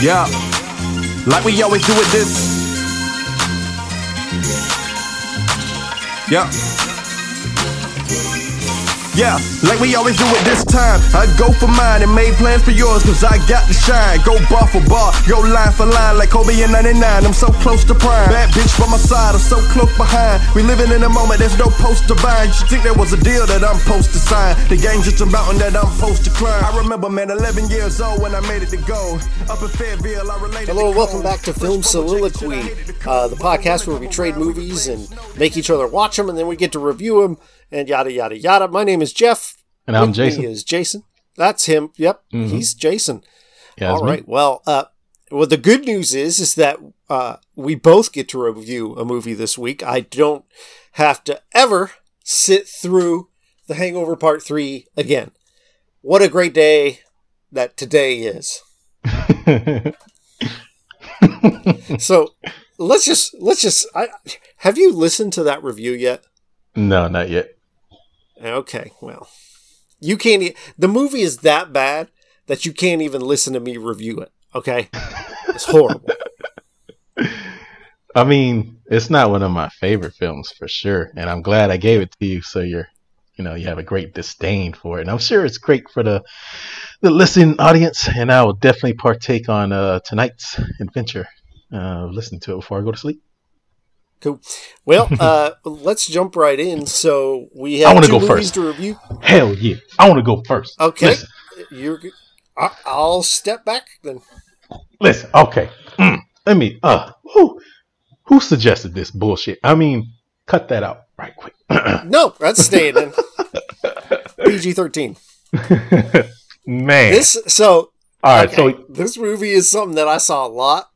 Yeah, like we always do with this. Yeah. Yeah, like we always do it this time. I go for mine and made plans for yours, cause I got to shine. Go bar for bar, go line for line, like Kobe in 99. I'm so close to prime. Bad bitch by my side, I'm so close behind. We living in a moment, there's no post to bind. You think there was a deal that I'm supposed to sign. The game's just a mountain that I'm supposed to climb. I remember, man, 11 years old when I made it to go. Up in Fayetteville, I related Hello, to welcome back to Film Soliloquy, uh, the podcast where we trade movies and make each other watch them, and then we get to review them and yada yada yada. My name is Jeff. And I'm With Jason. Me is Jason. That's him. Yep, he's Jason. Yeah, All me. Well, uh, well, the good news is is that uh, we both get to review a movie this week. I don't have to ever sit through The Hangover Part Three again. What a great day that today is. So let's just let's just. I, have you listened to that review yet? no, not yet. Okay, well, you can't. e- The movie is that bad that you can't even listen to me review it. Okay, it's horrible. I mean, it's not one of my favorite films for sure, and I'm glad I gave it to you, so you're, you know, you have a great disdain for it, and I'm sure it's great for the the listening audience, and I will definitely partake on uh, tonight's adventure. Uh, listen to it before I go to sleep. Cool. Well, uh, let's jump right in. So we I have wanna two go movies first. to review. Hell yeah, I want to go first. Okay, Listen, you're. I- I'll step back then. listen okay. Mm, let me. Uh, who who suggested this bullshit? I mean, cut that out right quick. No, that's staying in. PG thirteen. Man. This so All right, okay, so this movie is something that I saw a lot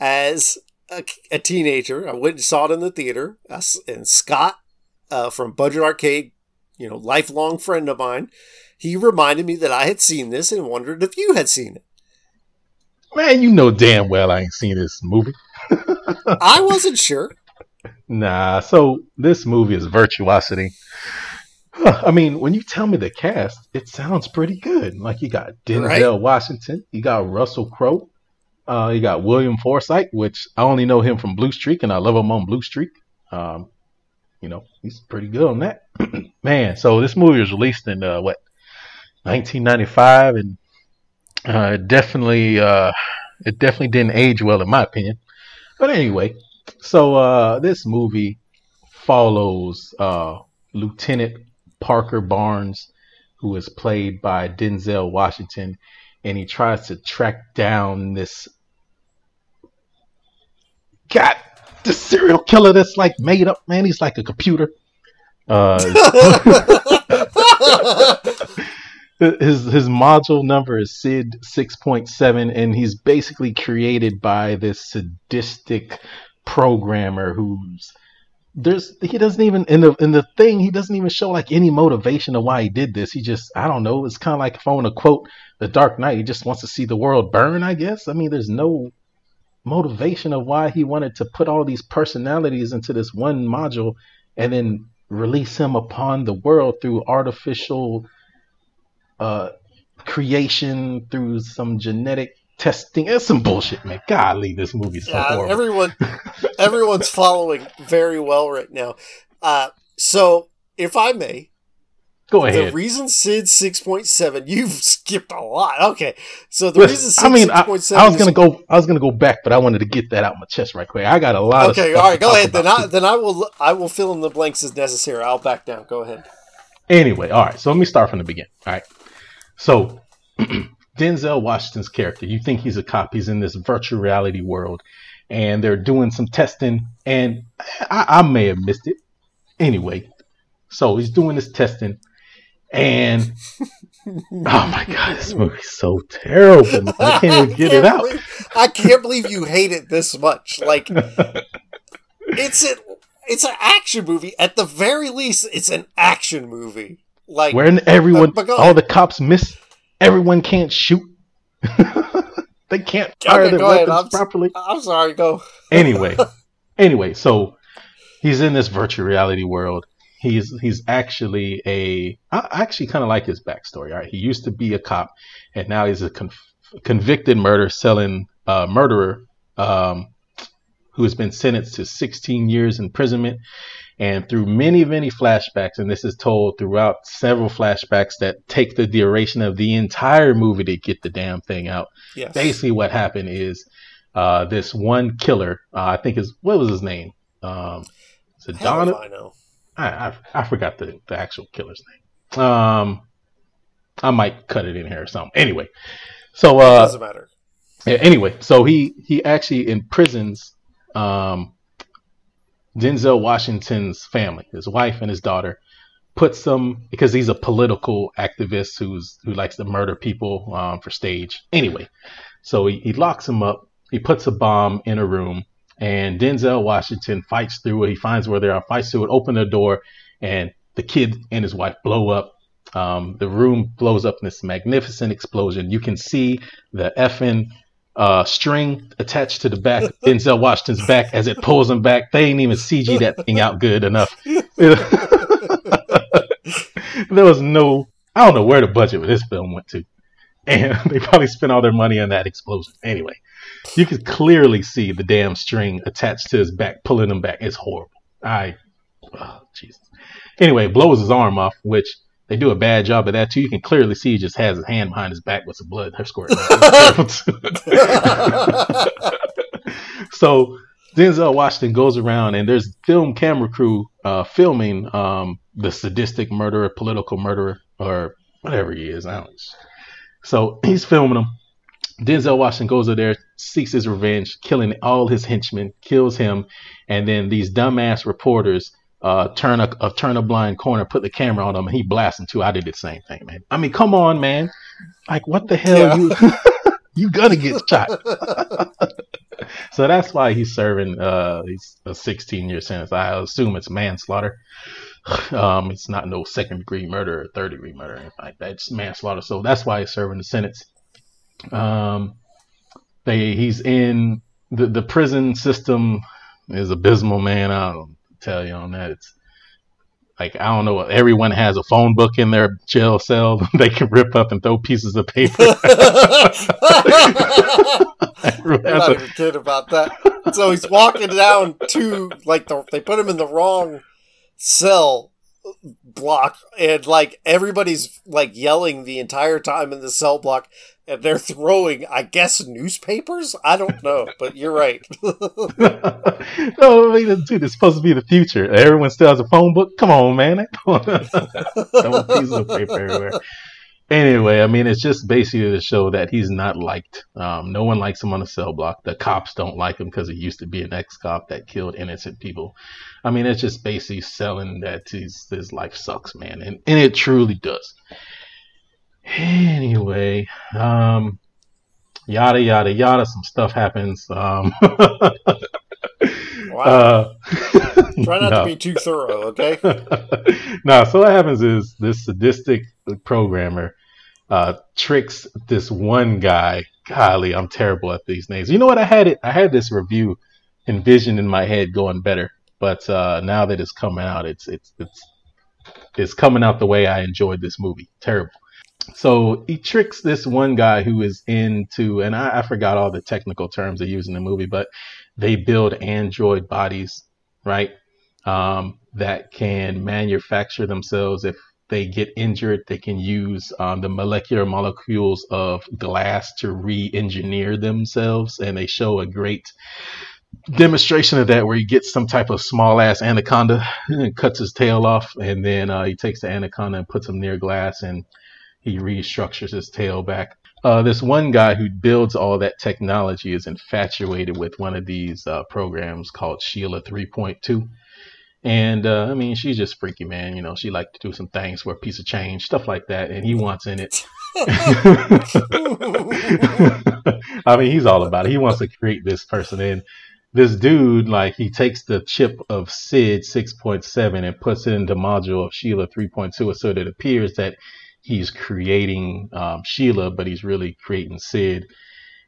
as a, a teenager. I went and saw it in the theater. Us- And Scott uh, from Budget Arcade, you know, lifelong friend of mine, he reminded me that I had seen this and wondered if you had seen it. man, you know damn well I ain't seen this movie. I wasn't sure. Nah, so this movie is virtuosity. I mean, when you tell me the cast, it sounds pretty good. Like you got Denzel Right. Washington, you got Russell Crowe, uh, you got William Forsythe, which I only know him from Blue Streak, and I love him on Blue Streak. Um, you know, he's pretty good on that. Man, so this movie was released in uh, what 1995, and uh, it definitely, uh, it definitely didn't age well, in my opinion. But anyway, so uh, this movie follows uh, Lieutenant Parker Barnes, who is played by Denzel Washington, and he tries to track down this God, the serial killer that's like made up. Man, he's like a computer. Uh, his his module number is Sid six point seven, and he's basically created by this sadistic programmer who's there's he doesn't even in the in the thing he doesn't even show like any motivation of why he did this. He just I don't know. It's kind of like if I want to quote the Dark Knight, he just wants to see the world burn. I guess. I mean, there's no motivation of why he wanted to put all these personalities into this one module and then release him upon the world through artificial uh, creation through some genetic testing. It's some bullshit, man. Golly, this movie's so Yeah, horrible. everyone, everyone's following very well right now. Uh, so, if I may, Go ahead. the reason Sid six point seven, you've skipped a lot. Okay, so the Listen, reason Sid I mean, I, six point seven. I was gonna go. I was gonna go back, but I wanted to get that out of my chest right quick. I got a lot of. Okay, all right, go ahead. Then I then I will I will fill in the blanks as necessary. I'll back down. Go ahead. Anyway, all right. So let me start from the beginning. All right. So Denzel Washington's character, you think he's a cop? He's in this virtual reality world, and they're doing some testing, and I, I may have missed it. Anyway, so he's doing this testing, and oh my god, this movie's so terrible. I can't even get it out. Believe, I can't believe you hate it this much. Like it's a it's an action movie. At the very least, it's an action movie. Like Wherein everyone, go all the cops miss. Everyone can't shoot. they can't fire Okay, their ahead. weapons I'm, properly. I'm sorry. Go. anyway, anyway, so he's in this virtual reality world. He's he's actually a. I actually kind of like his backstory. All right, he used to be a cop, and now he's a conf- convicted murder selling uh, murderer um, who has been sentenced to 16 years imprisonment. And through many, many flashbacks, and this is told throughout several flashbacks that take the duration of the entire movie to get the damn thing out. Yes. Basically, what happened is uh, this one killer, uh, I think is what was his name? Um, is it if I know. I, I I forgot the, the actual killer's name. Um, I might cut it in here or something. Anyway, so uh, Doesn't matter. yeah, anyway, so he he actually imprisons um, Denzel Washington's family, his wife and his daughter, puts them because he's a political activist who's who likes to murder people um, for stage. Anyway, so he, he locks them up. He puts a bomb in a room, and Denzel Washington fights through it. He finds where they are, fights through it, open the door, and the kid and his wife blow up. Um, the room blows up in this magnificent explosion. You can see the effing uh, string attached to the back of Denzel Washington's back as it pulls him back. They ain't even CG that thing out good enough. there was no, I don't know where the budget for this film went to. And they probably spent all their money on that explosion. Anyway, you could clearly see the damn string attached to his back, pulling him back. It's horrible. I, oh, Jesus. Anyway, blows his arm off, which they do a bad job of that too. You can clearly see he just has his hand behind his back with some blood. They're squirting. so Denzel Washington goes around and there's film camera crew uh, filming um, the sadistic murderer, political murderer, or whatever he is. I don't. So he's filming him. Denzel Washington goes over there, seeks his revenge, killing all his henchmen, kills him, and then these dumbass reporters uh, turn a, a turn a blind corner, put the camera on him, and he blasts him too. I did the same thing, man. I mean, come on, man. Like, what the hell? Yeah. You you gonna get shot. so that's why he's serving uh, he's a 16 year sentence. I assume it's manslaughter. Um, it's not no second degree murder or third degree murder or anything like that. It's manslaughter. So that's why he's serving the sentence. Um, they he's in the the prison system is abysmal, man. I don't tell you on that. It's like I don't know. Everyone has a phone book in their jail cell. they can rip up and throw pieces of paper. I'm not even kidding about that. So he's walking down to like the they put him in the wrong cell block and like everybody's like yelling the entire time in the cell block and they're throwing I guess newspapers? I don't know, but you're right. no, I mean, dude, it's supposed to be the future. Everyone still has a phone book. Come on, man. Pieces of paper everywhere. Anyway, I mean, it's just basically to show that he's not liked. Um, no one likes him on the cell block. The cops don't like him because he used to be an ex-cop that killed innocent people. I mean, it's just basically selling that his his life sucks, man, and and it truly does. Anyway, um, yada yada yada. Some stuff happens. Um, Wow. uh, Try not no. to be too thorough, okay? no, so what happens is this sadistic programmer uh, tricks this one guy. Golly, I'm terrible at these names. You know what? I had it. I had this review envisioned in my head going better, but uh, now that it's coming out, it's it's it's it's coming out the way I enjoyed this movie. Terrible. So he tricks this one guy who is into, and I, I forgot all the technical terms they use in the movie, but they build android bodies, right? Um, that can manufacture themselves. If they get injured, they can use um, the molecular molecules of glass to re-engineer themselves, and they show a great demonstration of that where he gets some type of small ass anaconda and cuts his tail off, and then uh, he takes the anaconda and puts him near glass, and he restructures his tail back. Uh, this one guy who builds all that technology is infatuated with one of these uh, programs called Sheila 3.2. And uh, I mean, she's just freaky, man. You know, she like to do some things for a piece of change, stuff like that. And he wants in it. I mean, he's all about it. He wants to create this person. And this dude, like, he takes the chip of SID 6.7 and puts it into module of Sheila 3.2 so that it appears that he's creating um, Sheila, but he's really creating Sid.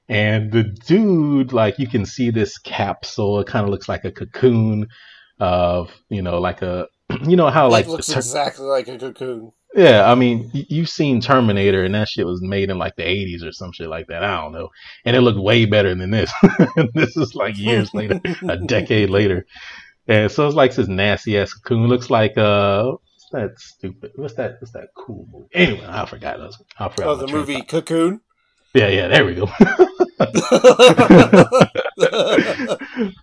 And the dude, like, you can see this capsule. It kind of looks like a cocoon of, you know, like a, you know how Like like looks the tur- exactly like a cocoon. Yeah, I mean, you've seen Terminator, and that shit was made in like the '80s or some shit like that. I don't know, and it looked way better than this. this is like years later, a decade later, and so it's like this nasty ass cocoon. Looks like uh, that stupid? What's that? What's that cool movie? Anyway, I forgot. I forgot Oh, the my train of movie thought. Cocoon. Yeah, yeah, there we go. so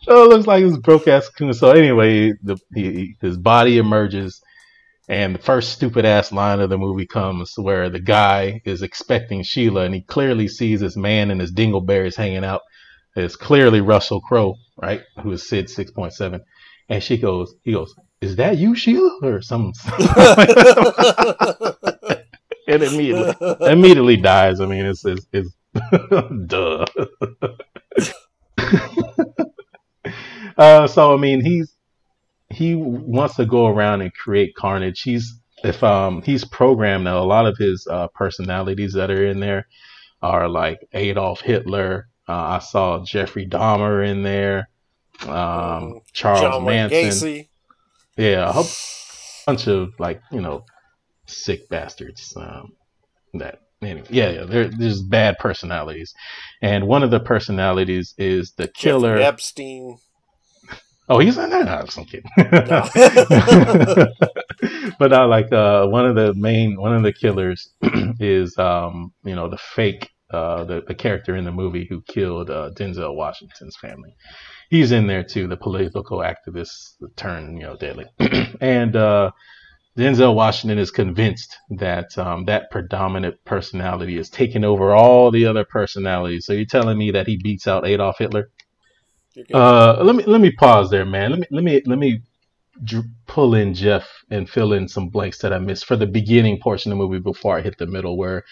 oh, it looks like this broke ass cocoon. So anyway, the he, his body emerges, and the first stupid ass line of the movie comes where the guy is expecting Sheila, and he clearly sees this man and his dingleberries hanging out. It's clearly Russell Crowe, right? Who is Sid six point seven, and she goes, he goes, "Is that you, Sheila?" or some, and immediately immediately dies. I mean, it's it's, it's duh. uh, so I mean, he's he wants to go around and create carnage. He's if um he's programmed now. A lot of his uh, personalities that are in there are like Adolf Hitler. Uh, I saw Jeffrey Dahmer in there. Um, Charles John Manson. Gacy. Yeah, a whole bunch of like you know sick bastards. Um, that anyway, yeah, yeah. There, there's bad personalities, and one of the personalities is the killer. Jeffrey Epstein. Oh, he's in there. No, I'm just kidding. No. but uh, like uh, one of the main one of the killers is um, you know the fake uh, the the character in the movie who killed uh, Denzel Washington's family. He's in there too, the political activist turned you know deadly, and uh, Denzel Washington is convinced that um, that predominant personality is taking over all the other personalities. So you're telling me that he beats out Adolf Hitler? Uh, let me let me pause there, man. Let me let me let me dr- pull in Jeff and fill in some blanks that I missed for the beginning portion of the movie before I hit the middle, where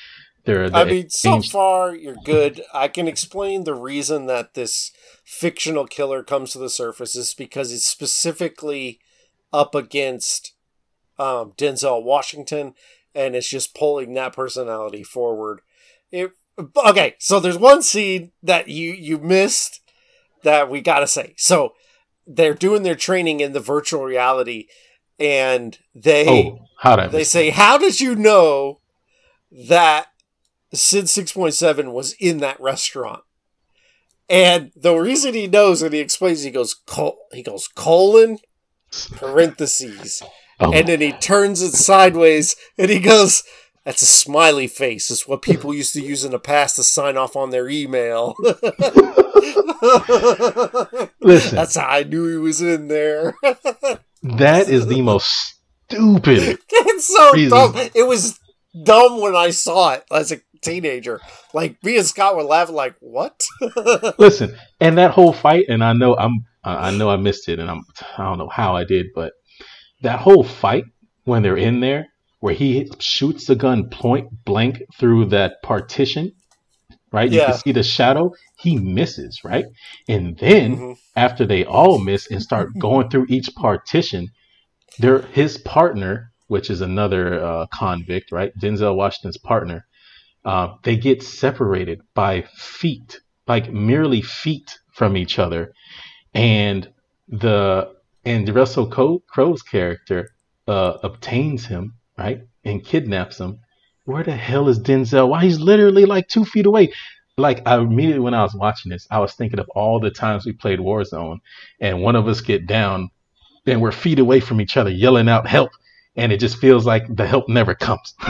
there are the I mean, so far you're good. I can explain the reason that this fictional killer comes to the surface is because it's specifically up against um, Denzel Washington, and it's just pulling that personality forward. It, okay, so there's one scene that you you missed that we gotta say. So they're doing their training in the virtual reality, and they oh, how they say, "How did you know that Sid six point seven was in that restaurant?" And the reason he knows, and he explains, he goes, col- he goes colon parentheses, Oh, and then he turns it sideways, and he goes. That's a smiley face. It's what people used to use in the past to sign off on their email. listen, That's how I knew he was in there. that is the most stupid. it's so Reason. dumb. It was dumb when I saw it as a teenager. Like me and Scott were laughing, like, "What?" Listen, and that whole fight, and I know I'm, I I know I missed it, and I'm, I don't know how I did, but that whole fight when they're in there, where he shoots the gun point blank through that partition, right? You Yeah. can see the shadow. He misses, right? And then Mhm. after they all miss and start going through each partition, there his partner, which is another uh, convict, right? Denzel Washington's partner, uh, they get separated by feet, like merely feet from each other, and the and Russell Crowe- Crowe's character uh, obtains him, right, and kidnaps him. Where the hell is Denzel? Why he's literally like two feet away. Like I immediately when I was watching this, I was thinking of all the times we played Warzone, and one of us get down, and we're feet away from each other, yelling out help, and it just feels like the help never comes.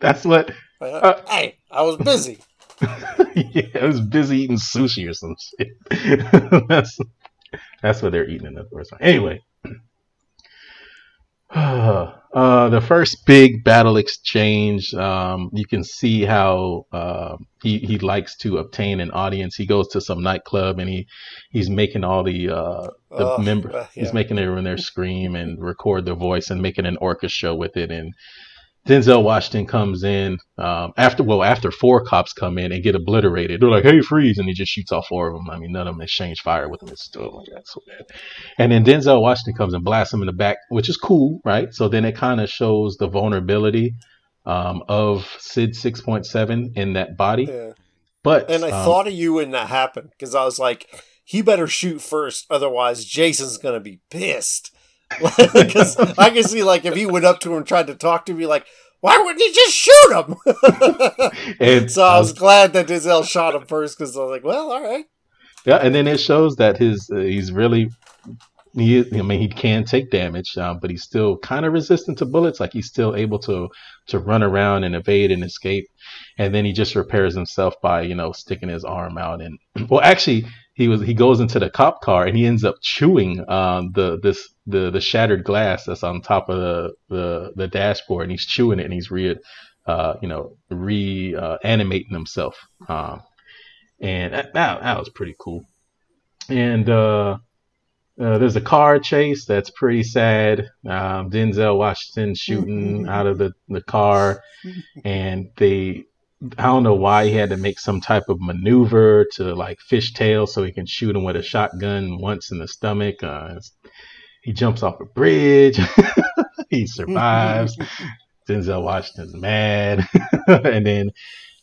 That's what. Uh, hey, I was busy. yeah, I was busy eating sushi or some shit. that's that's what they're eating in the first one. Anyway, uh, uh, the first big battle exchange. Um, you can see how uh, he he likes to obtain an audience. He goes to some nightclub and he he's making all the uh, the member. uh, He's making everyone there scream and record their voice and making an orchestra with it and. Denzel Washington comes in um, after well after four cops come in and get obliterated. They're like, "Hey, freeze!" and he just shoots all four of them. I mean, none of them exchange fire with him. It's still like that's so bad. And then Denzel Washington comes and blasts him in the back, which is cool, right? So then it kind of shows the vulnerability um, of Sid six point seven in that body. Yeah. But And I um, thought of you when that happened because I was like, he better shoot first, otherwise Jason's gonna be pissed. Because I can see, like, if he went up to him and tried to talk to me, like, why wouldn't he just shoot him? And so I um, was glad that Denzel shot him first because I was like, well, all right. Yeah, and then it shows that his uh, he's really he is, I mean he can take damage, um, but he's still kind of resistant to bullets. Like he's still able to to run around and evade and escape. And then he just repairs himself by you know sticking his arm out and well actually he was he goes into the cop car and he ends up chewing um, the this the the shattered glass that's on top of the the, the dashboard and he's chewing it and he's re uh, you know re uh, animating himself. Um, and that, that, that was pretty cool. And uh, uh, there's a car chase that's pretty sad. Um, Denzel Washington shooting out of the, the car, and they I don't know why he had to make some type of maneuver to like fishtail so he can shoot him with a shotgun once in the stomach. Uh, he jumps off a bridge. he survives. Denzel Washington's mad, and then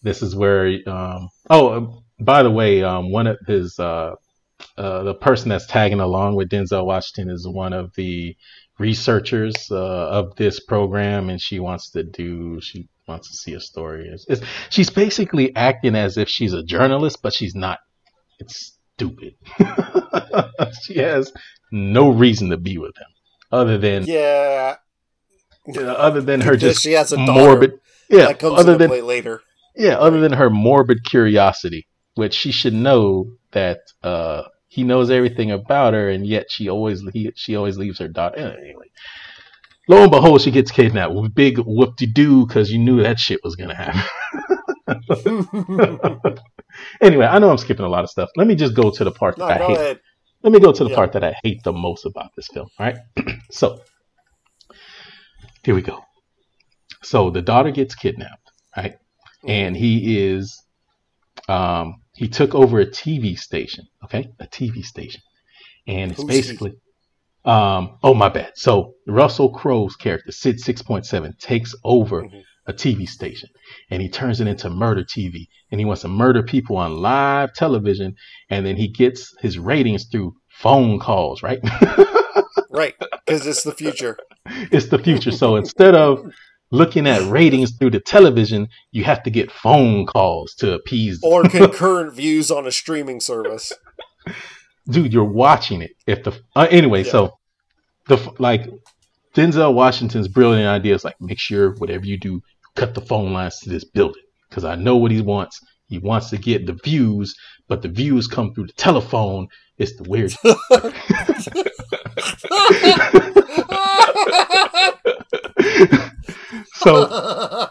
this is where um, oh um, by the way um, one of his uh, uh, the person that's tagging along with Denzel Washington is one of the researchers uh, of this program, and she wants to do she wants to see a story. It's, it's, she's basically acting as if she's a journalist, but she's not. It's stupid. she has no reason to be with him other than Yeah. other than her just she has a morbid. Yeah, that comes other into than play later. yeah, other than her morbid curiosity, which she should know that uh, he knows everything about her, and yet she always he, she always leaves her daughter. Anyway, lo and behold, she gets kidnapped. With big whoop de doo, because you knew that shit was gonna happen. anyway, I know I'm skipping a lot of stuff. Let me just go to the part no, that I hate. ahead. Let me go to the Yeah. part that I hate the most about this film. All right. so here we go. So the daughter gets kidnapped, right? And he is um he took over a TV station, okay? A TV station. And it's Who's he? Um oh my bad. So Russell Crowe's character, Sid 6.7, takes over Mhm. a TV station and he turns it into murder TV and he wants to murder people on live television and then he gets his ratings through phone calls, right? Right. Because it's the future. it's the future. So instead of looking at ratings through the television, you have to get phone calls to appease. Or concurrent views on a streaming service. Dude, you're watching it. If the uh, anyway, Yeah. so the like Denzel Washington's brilliant idea is like make sure whatever you do, cut the phone lines to this building because I know what he wants. He wants to get the views, but the views come through the telephone. It's the weird. so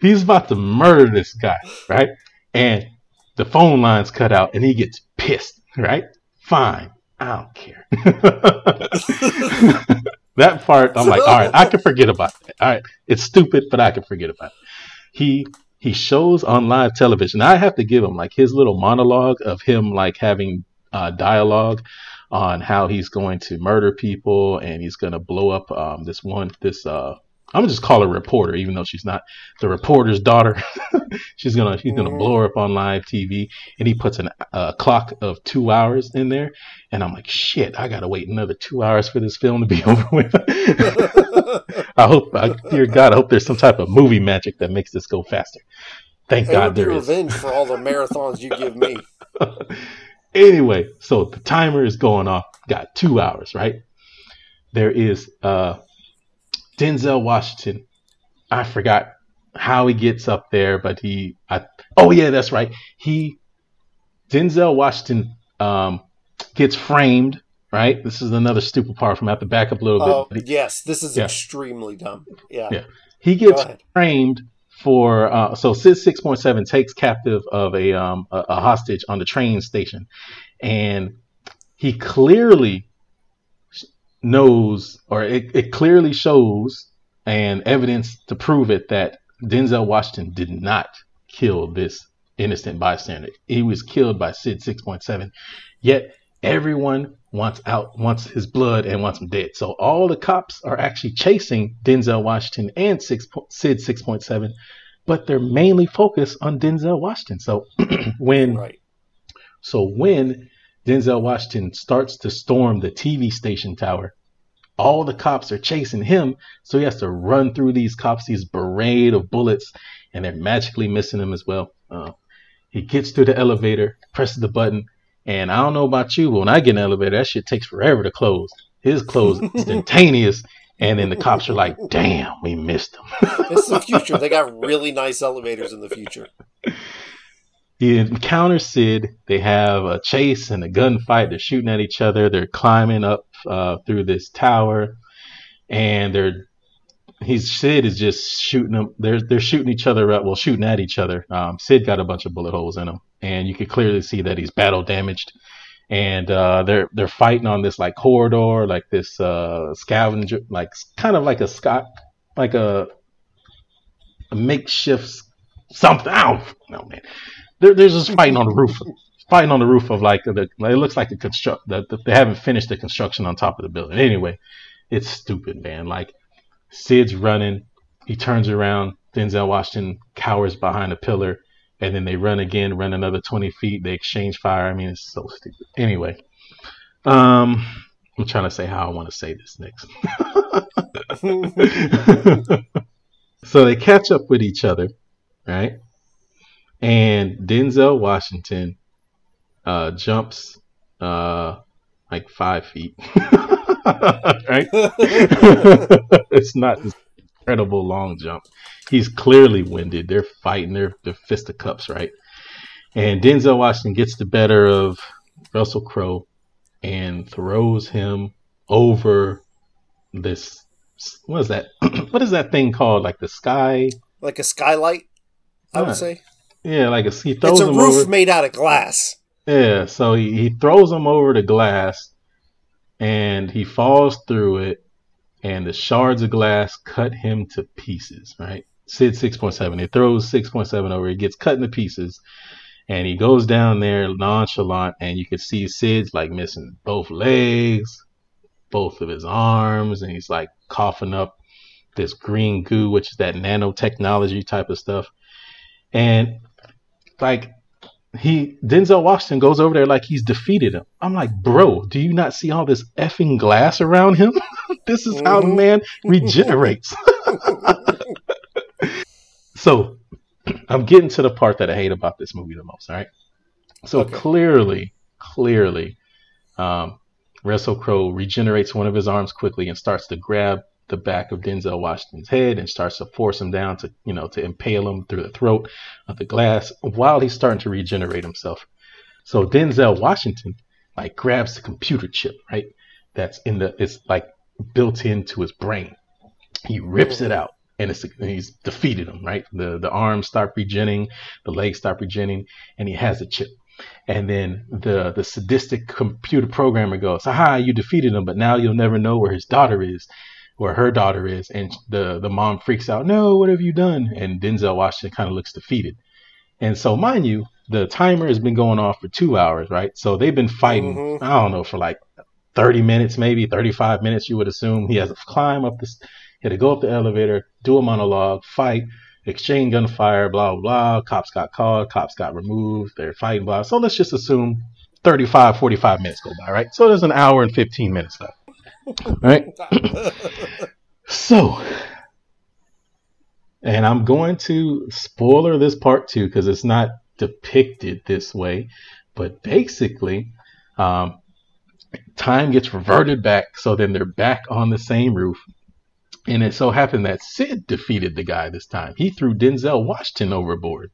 he's about to murder this guy, right? And the phone lines cut out and he gets pissed, right? Fine. I don't care. that part, I'm like, all right, I can forget about that. All right. It's stupid, but I can forget about it. He he shows on live television. I have to give him like his little monologue of him like having uh, dialogue on how he's going to murder people and he's going to blow up um, this one this uh I'm gonna just call her reporter, even though she's not the reporter's daughter. she's gonna she's gonna Mhm. blow her up on live TV, and he puts a uh, clock of two hours in there, and I'm like, shit, I gotta wait another two hours for this film to be over with. I hope, I, dear God, I hope there's some type of movie magic that makes this go faster. Thank It God there is. revenge for all the marathons you give me. anyway, so the timer is going off. Got two hours, right? There is uh Denzel Washington. I forgot how he gets up there, but he I oh yeah, that's right. He Denzel Washington um gets framed, right? This is another stupid part from have to back up a little Oh, bit. yes. This is Yeah. extremely dumb. Yeah. Yeah. He gets framed for uh, so Sid six point seven takes captive of a um a, a hostage on the train station, and he clearly knows or it, it clearly shows and evidence to prove it that Denzel Washington did not kill this innocent bystander. He was killed by Sid six point seven, yet everyone wants out wants his blood and wants him dead. So all the cops are actually chasing Denzel Washington and six Sid six point seven, but they're mainly focused on Denzel Washington. So when Right. so when Denzel Washington starts to storm the TV station tower, all the cops are chasing him, so he has to run through these cops, these parade of bullets, and they're magically missing him as well. Uh, he gets to the elevator, presses the button, and I don't know about you, but when I get in the elevator, that shit takes forever to close. His close instantaneous, and then the cops are like, "Damn, we missed him." it's the future. They got really nice elevators in the future. He encounters Sid. They have a chase and a gunfight. They're shooting at each other. They're climbing up uh, through this tower, and they're he's Sid is just shooting them. They're they're shooting each other up. Well, shooting at each other. Um, Sid got a bunch of bullet holes in him, and you can clearly see that he's battle damaged. And uh, they're they're fighting on this like corridor, like this uh, scavenger, like kind of like a Scott, like a, a makeshift something. Know, man. They're, they're just fighting on the roof, fighting on the roof of like the. It looks like the construct that they haven't finished the construction on top of the building. Anyway, it's stupid, man. Like Sid's running, he turns around. Denzel Washington cowers behind a pillar, and then they run again, run another twenty feet. They exchange fire. I mean, it's so stupid. Anyway, um, I'm trying to say how I want to say this next. so they catch up with each other, right? And Denzel Washington uh, jumps uh, like five feet. right? it's not this incredible long jump. He's clearly winded. They're fighting their, their fisticuffs, right? And Denzel Washington gets the better of Russell Crowe and throws him over this. What is that? what is that thing called? Like the sky? Like a skylight, I would say. Yeah, like a, he throws it's a roof over. made out of glass. Yeah, so he, he throws him over the glass and he falls through it, and the shards of glass cut him to pieces, right? Sid 6.7. He throws 6.7 over, he gets cut into pieces, and he goes down there nonchalant, and you can see Sid's like missing both legs, both of his arms, and he's like coughing up this green goo, which is that nanotechnology type of stuff. And like he Denzel Washington goes over there like he's defeated him. I'm like, bro, do you not see all this effing glass around him? this is how the Mhm. man regenerates. so I'm getting to the part that I hate about this movie the most, all right? So Okay. clearly, clearly, um, Russell Crowe regenerates one of his arms quickly and starts to grab the back of Denzel Washington's head and starts to force him down to, you know, to impale him through the throat of the glass while he's starting to regenerate himself. So Denzel Washington like grabs the computer chip, right? That's in the it's like built into his brain. He rips it mm. out and it's and he's defeated him, right? The the arms start regenerating, the legs start regenerating, and he has the chip. And then the the sadistic computer programmer goes, "Aha, you defeated him, but now you'll never know where his daughter is, where her daughter is." And the the mom freaks out, "No, what have you done?" And Denzel Washington kind of looks defeated. And so, mind you, the timer has been going off for two hours, right? So they've been fighting. Mhm. I don't know for like thirty minutes, maybe thirty-five minutes. You would assume he has to climb up this, he had to go up the elevator, do a monologue, fight, exchange gunfire, blah blah blah. Cops got called, cops got removed. They're fighting, blah. So let's just assume 35, 45 minutes go by, right? So there's an hour and fifteen minutes left, right? So, and I'm going to spoiler this part too because it's not depicted this way, but basically, um, time gets reverted back. So then they're back on the same roof. And it so happened that Sid defeated the guy this time. He threw Denzel Washington overboard.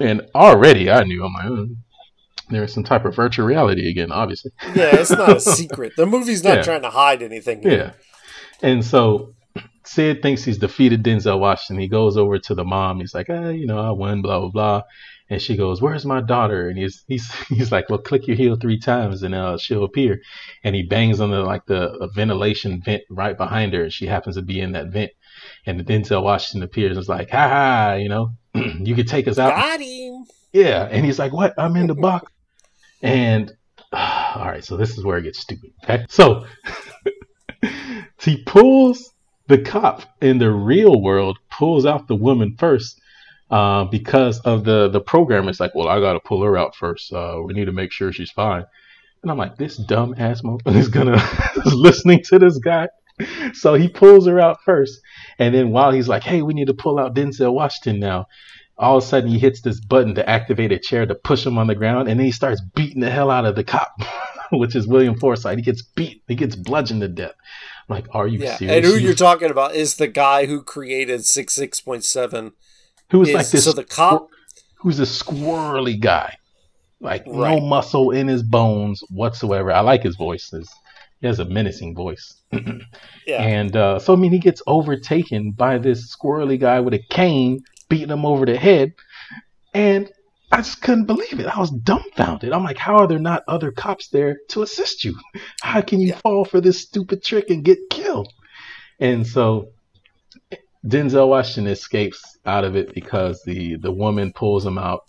And already I knew, I'm like, oh, there's some type of virtual reality again, obviously. yeah, it's not a secret. The movie's not Yeah. trying to hide anything. here. Yeah. And so Sid thinks he's defeated Denzel Washington. He goes over to the mom. He's like, eh, you know, I won, blah, blah, blah. And she goes, Where's my daughter? And he's he's he's like, Well, click your heel three times and uh, she'll appear. And he bangs on the like the a ventilation vent right behind her, and she happens to be in that vent. And Denzel Washington appears and is like, Ha ha, you know, you could take us out. Got him. Yeah, and he's like, "What? I'm in the box." And all right, so this is where it gets stupid. Okay, so he pulls the cop in the real world pulls out the woman first uh, because of the the program. It's like, well, I got to pull her out first. Uh, we need to make sure she's fine. And I'm like, this dumb ass motherfucker is gonna is listening to this guy. So he pulls her out first, and then while he's like, "Hey, we need to pull out Denzel Washington now," all of a sudden he hits this button to activate a chair to push him on the ground, and then he starts beating the hell out of the cop, which is William Forsythe. He gets beat, he gets bludgeoned to death. I'm like, are you Yeah, serious? and who You- you're talking about is the guy who created six six point seven. who was is- like this? so the cop- who's a squirrely guy, like no muscle in his bones whatsoever. I like his voice. His- he has a menacing voice. Yeah, And uh, so, I mean, he gets overtaken by this squirrely guy with a cane beating him over the head. And I just couldn't believe it. I was dumbfounded. I'm like, how are there not other cops there to assist you? How can you Yeah. fall for this stupid trick and get killed? And so Denzel Washington escapes out of it because the, the woman pulls him out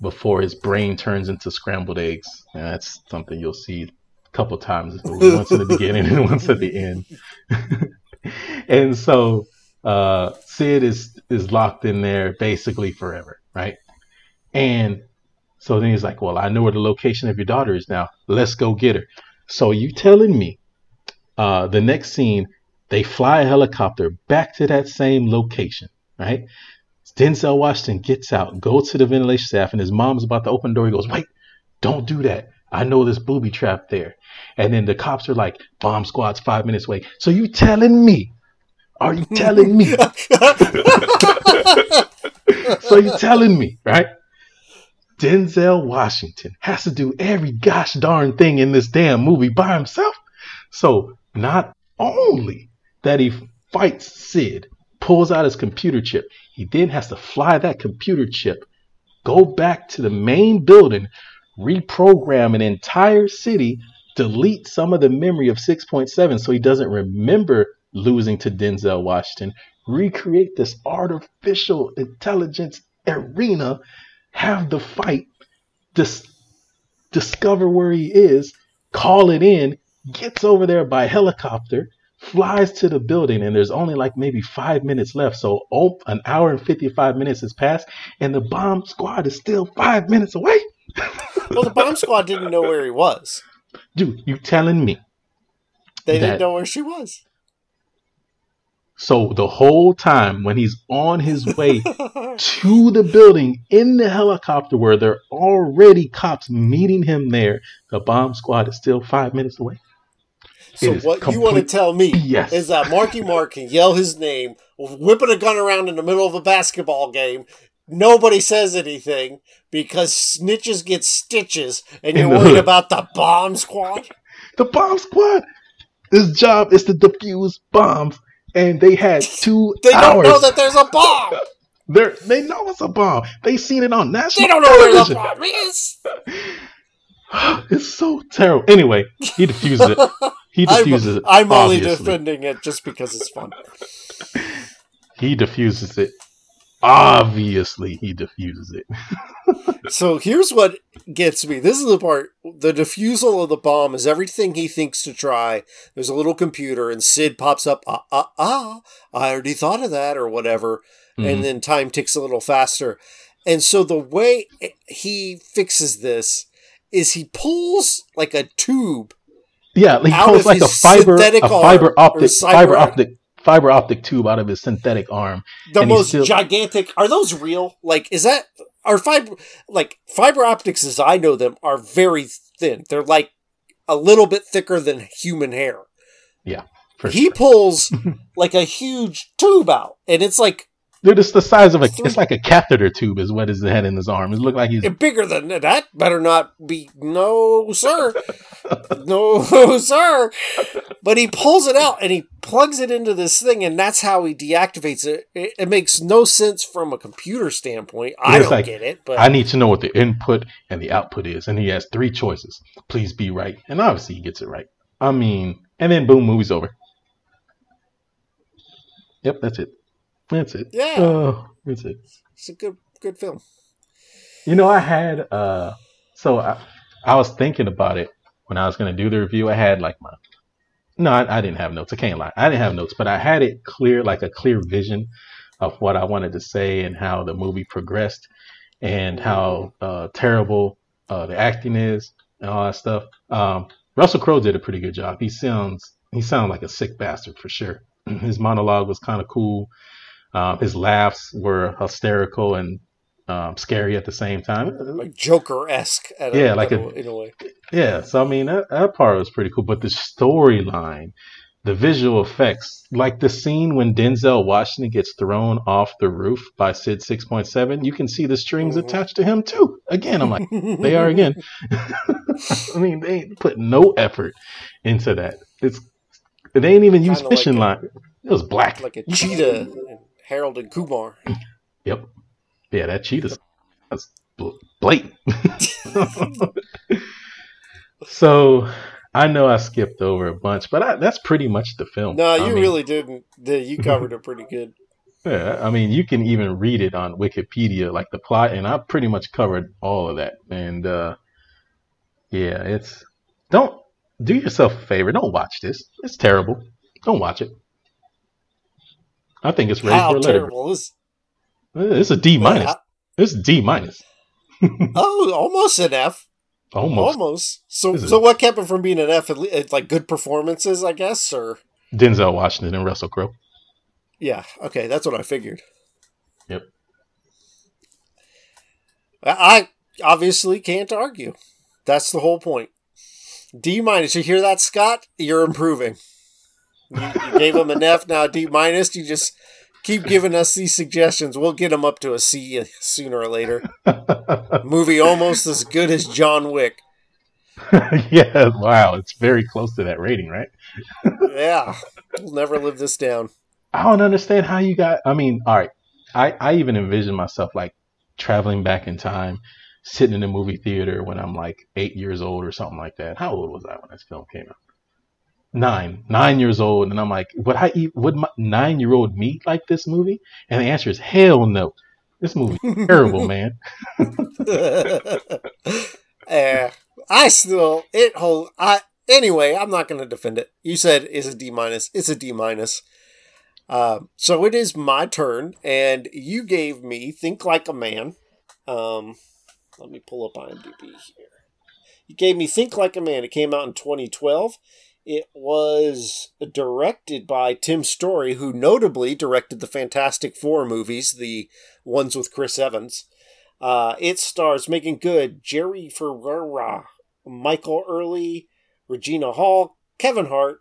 before his brain turns into scrambled eggs. And that's something you'll see a couple times, once in the beginning and once at the end. and so uh, Sid is is locked in there basically forever, right? And so then he's like, "Well, I know where the location of your daughter is now. Let's go get her." So you telling me uh, the next scene they fly a helicopter back to that same location, right? Denzel Washington gets out, goes to the ventilation staff, and his mom's about to open the door. He goes, "Wait, don't do that. I know this booby trap there." And then the cops are like, "Bomb squad's five minutes away." So you telling me? Are you telling me? so you're telling me, right? Denzel Washington has to do every gosh darn thing in this damn movie by himself. So not only that he fights Sid, pulls out his computer chip, he then has to fly that computer chip, go back to the main building, reprogram an entire city, delete some of the memory of 6.7 so he doesn't remember losing to Denzel Washington, recreate this artificial intelligence arena, have the fight, dis- discover where he is, call it in, gets over there by helicopter, flies to the building, and there's only like maybe five minutes left. So oh, an hour and 55 minutes has passed, and the bomb squad is still five minutes away. well, the bomb squad didn't know where he was. Dude, you telling me They didn't know where she was. So the whole time when he's on his way to the building in the helicopter where there are already cops meeting him there, the bomb squad is still five minutes away. So what you want to tell me is that Marky Mark can yell his name, whipping a gun around in the middle of a basketball game. Nobody says anything because snitches get stitches, and you're worried hood. about the bomb squad. The bomb squad, his job is to defuse bombs, and they had two They don't know that there's a bomb. They're, they know it's a bomb. They seen it on national They don't know where the television. bomb is. it's so terrible. Anyway, he defuses it. He defuses it. I'm, I'm only defending it just because it's fun. He defuses it. Obviously, he defuses it. So here's what gets me. This is the part. The defusal of the bomb is everything he thinks to try. There's a little computer, and Sid pops up. Ah, ah, ah! I already thought of that, or whatever. Mhm. And then time ticks a little faster. And so the way he fixes this is he pulls like a tube. Yeah, he pulls like a fiber, a fiber optic, fiber optic, fiber optic tube out of his synthetic arm. The most still- gigantic. Are those real? Like, is that are fiber like fiber optics as I know them are very thin. They're like a little bit thicker than human hair. For he sure. pulls like a huge tube out, and it's like They're just the size of a. It's like a catheter tube, is what is head in his arm. It looked like he's. bigger than that. That better not be. No, sir. no, sir. But he pulls it out and he plugs it into this thing, and that's how he deactivates it. It, it makes no sense from a computer standpoint. I don't like, get it, but I need to know what the input and the output is, and he has three choices. Please be right, and obviously he gets it right. I mean, and then boom, movie's over. Yep, that's it. That's it. Yeah. Oh, that's it. it's a good, good film. You know, I had uh so I, I was thinking about it when I was gonna do the review. I had like my no, I, I didn't have notes. I can't lie. I didn't have notes, but I had it clear, like a clear vision of what I wanted to say and how the movie progressed and how uh, terrible uh, the acting is. and all that stuff. Um, Russell Crowe did a pretty good job. He sounds he sounded like a sick bastard for sure. His monologue was kind of cool. Um, his laughs were hysterical and um, scary at the same time. Like Joker esque. Yeah, like a- in a way. Yeah, so I mean that, that part was pretty cool, but the storyline, the visual effects, like the scene when Denzel Washington gets thrown off the roof by Sid 6.7, you can see the strings Mhm. attached to him too. Again, I'm like, they are again. I mean, they put no effort into that. It's they ain't even use fishing like line. It was black. like a cheetah Harold and Kumar. Yep. Yeah, that cheetah. That's bl- blatant. so I know I skipped over a bunch, but I, that's pretty much the film. No, I you mean, really didn't. You covered it pretty good. Yeah, I mean, you can even read it on Wikipedia, like the plot, and I pretty much covered all of that. And uh, yeah, it's don't do yourself a favor. Don't watch this. It's terrible. Don't watch it. I think it's ready How for a letter. terrible is? Eh, it's a D minus. It's D minus. Oh, almost an F. Almost. Almost. So, so what kept it from being an F? It's like good performances, I guess, or Denzel Washington and Russell Crowe. yeah. Okay, that's what I figured. Yep. I obviously can't argue. That's the whole point. D minus. You hear that, Scott? You're improving. You, gave him an F, now a D minus. You just keep giving us these suggestions. We'll get him up to a C sooner or later. Movie almost as good as John Wick. yeah, wow, it's very close to that rating, right? Yeah, we'll never live this down. I don't understand how you got. I mean, all right, I I even envision myself like traveling back in time, sitting in a movie theater when I'm like eight years old or something like that. How old was I when this film came out? Nine, nine years old, and I'm like, would I eat? Would my nine year old me like this movie? And the answer is hell no. This movie terrible, man. Eh, I still it hold I anyway. I'm not going to defend it. You said it's a D minus. It's a D minus. Um, so it is my turn, and you gave me "Think Like a Man." Um, let me pull up IMDb here. You gave me "Think Like a Man." It came out in 2012. It was directed by Tim Story, who notably directed the Fantastic Four movies, the ones with Chris Evans. Uh, it stars Meagan Good, Jerry Ferrara, Michael Ealy, Regina Hall, Kevin Hart,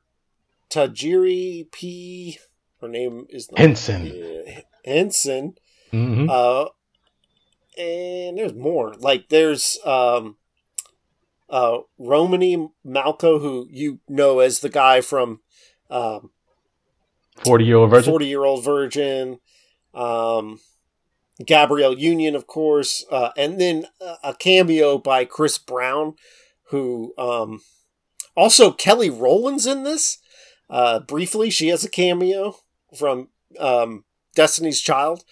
Taraji P. Her name is not Henson. uh, Henson. hmm Uh, and there's more. Like there's um, uh, Romany Malco, who you know as the guy from um, Forty year old virgin. Forty Year Old Virgin. Um, Gabrielle Union, of course, uh, and then a cameo by Chris Brown, who um, also Kelly Rowland's in this. Uh, briefly, she has a cameo from um, Destiny's Child.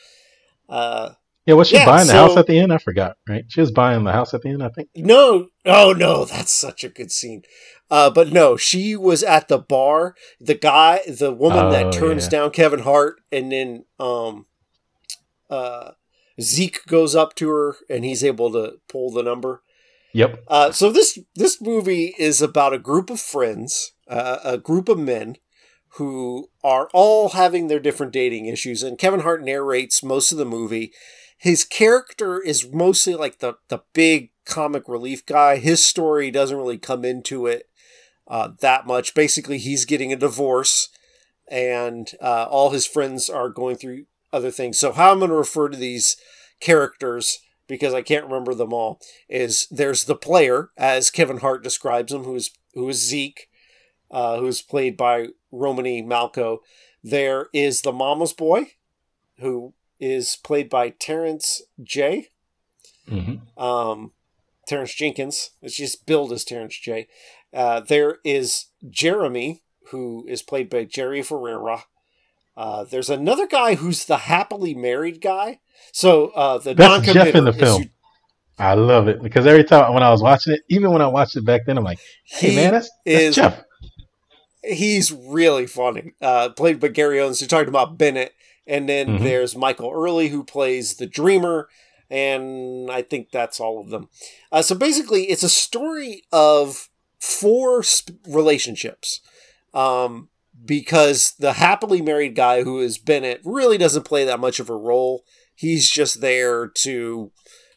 Uh, Yeah, was she Yeah, buying the so- house at the end? I forgot. Right, she was buying the house at the end. I think. No, oh no, that's such a good scene. Uh, but no, she was at the bar. The guy, the woman Oh, that turns yeah. down Kevin Hart, and then um, uh, Zeke goes up to her, and he's able to pull the number. Yep. Uh, so this this movie is about a group of friends, uh, a group of men who are all having their different dating issues, and Kevin Hart narrates most of the movie. His character is mostly like the the big comic relief guy. His story doesn't really come into it uh, that much. Basically, he's getting a divorce, and uh, all his friends are going through other things. So how I'm going to refer to these characters because I can't remember them all is there's the player as Kevin Hart describes him, who is who is Zeke, uh, who is played by Romany Malco. There is the mama's boy, who is played by Terrence J. hmm Um, Terrence Jenkins. It's just billed as Terrence J. Uh, there is Jeremy, who is played by Jerry Ferrara. Uh, there's another guy who's the happily married guy. So uh, the That's Jeff in the film. who- I love it because every time when I was watching it, even when I watched it back then, I'm like, "Hey He man, that's, that's is Jeff." he's really funny. Uh, played by Gary Owens. You're talking about Bennett, and then Mhm. there's Michael Ealy who plays the Dreamer. and I think that's all of them. Uh, so basically, it's a story of four sp- relationships. Um, because the happily married guy who is Bennett really doesn't play that much of a role. He's just there to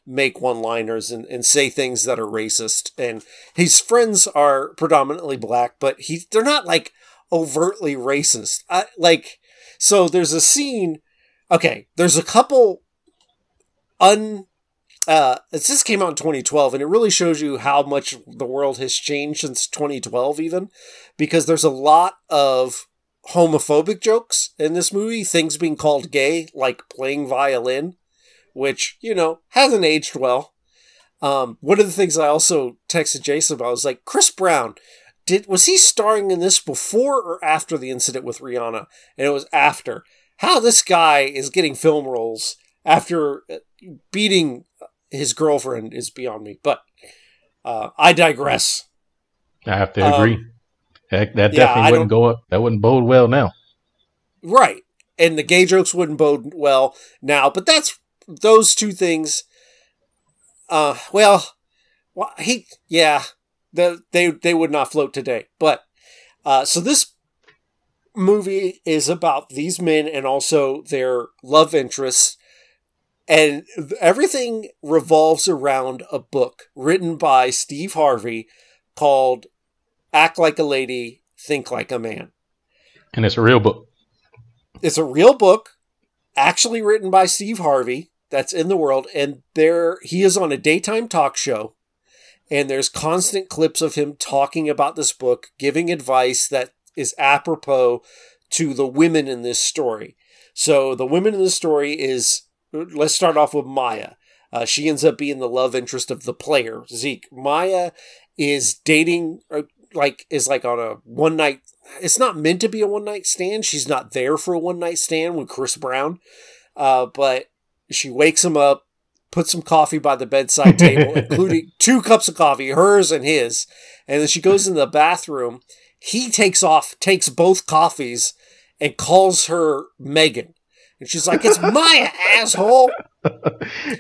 make one liners and, and say things that are racist. And his friends are predominantly black, but he they're not like overtly racist. I, like, so there's a scene. Okay, there's a couple un. Uh, this came out in 2012, and it really shows you how much the world has changed since 2012, even because there's a lot of homophobic jokes in this movie. Things being called gay, like playing violin, which you know hasn't aged well. Um, one of the things I also texted Jason about was like Chris Brown. Did was he starring in this before or after the incident with Rihanna? And it was after. How this guy is getting film roles after uh, beating his girlfriend is beyond me. But uh, I digress. I have to agree. Um, Heck, that yeah, definitely wouldn't go up. That wouldn't bode well now. Right, and the gay jokes wouldn't bode well now. But that's those two things. Uh, well, well he, yeah, the, they they would not float today. But uh, so this movie is about these men and also their love interests and everything revolves around a book written by Steve Harvey called Act Like a Lady, Think Like a Man. And it's a real book. It's a real book, actually written by Steve Harvey, that's in the world. And there he is on a daytime talk show. And there's constant clips of him talking about this book, giving advice that is apropos to the women in this story. So the women in the story is let's start off with Maya. Uh, she ends up being the love interest of the player Zeke. Maya is dating, uh, like, is like on a one night. It's not meant to be a one night stand. She's not there for a one night stand with Chris Brown, uh, but she wakes him up, puts some coffee by the bedside table, including two cups of coffee, hers and his, and then she goes in the bathroom. He takes off, takes both coffees, and calls her Megan and she's like, "It's my asshole."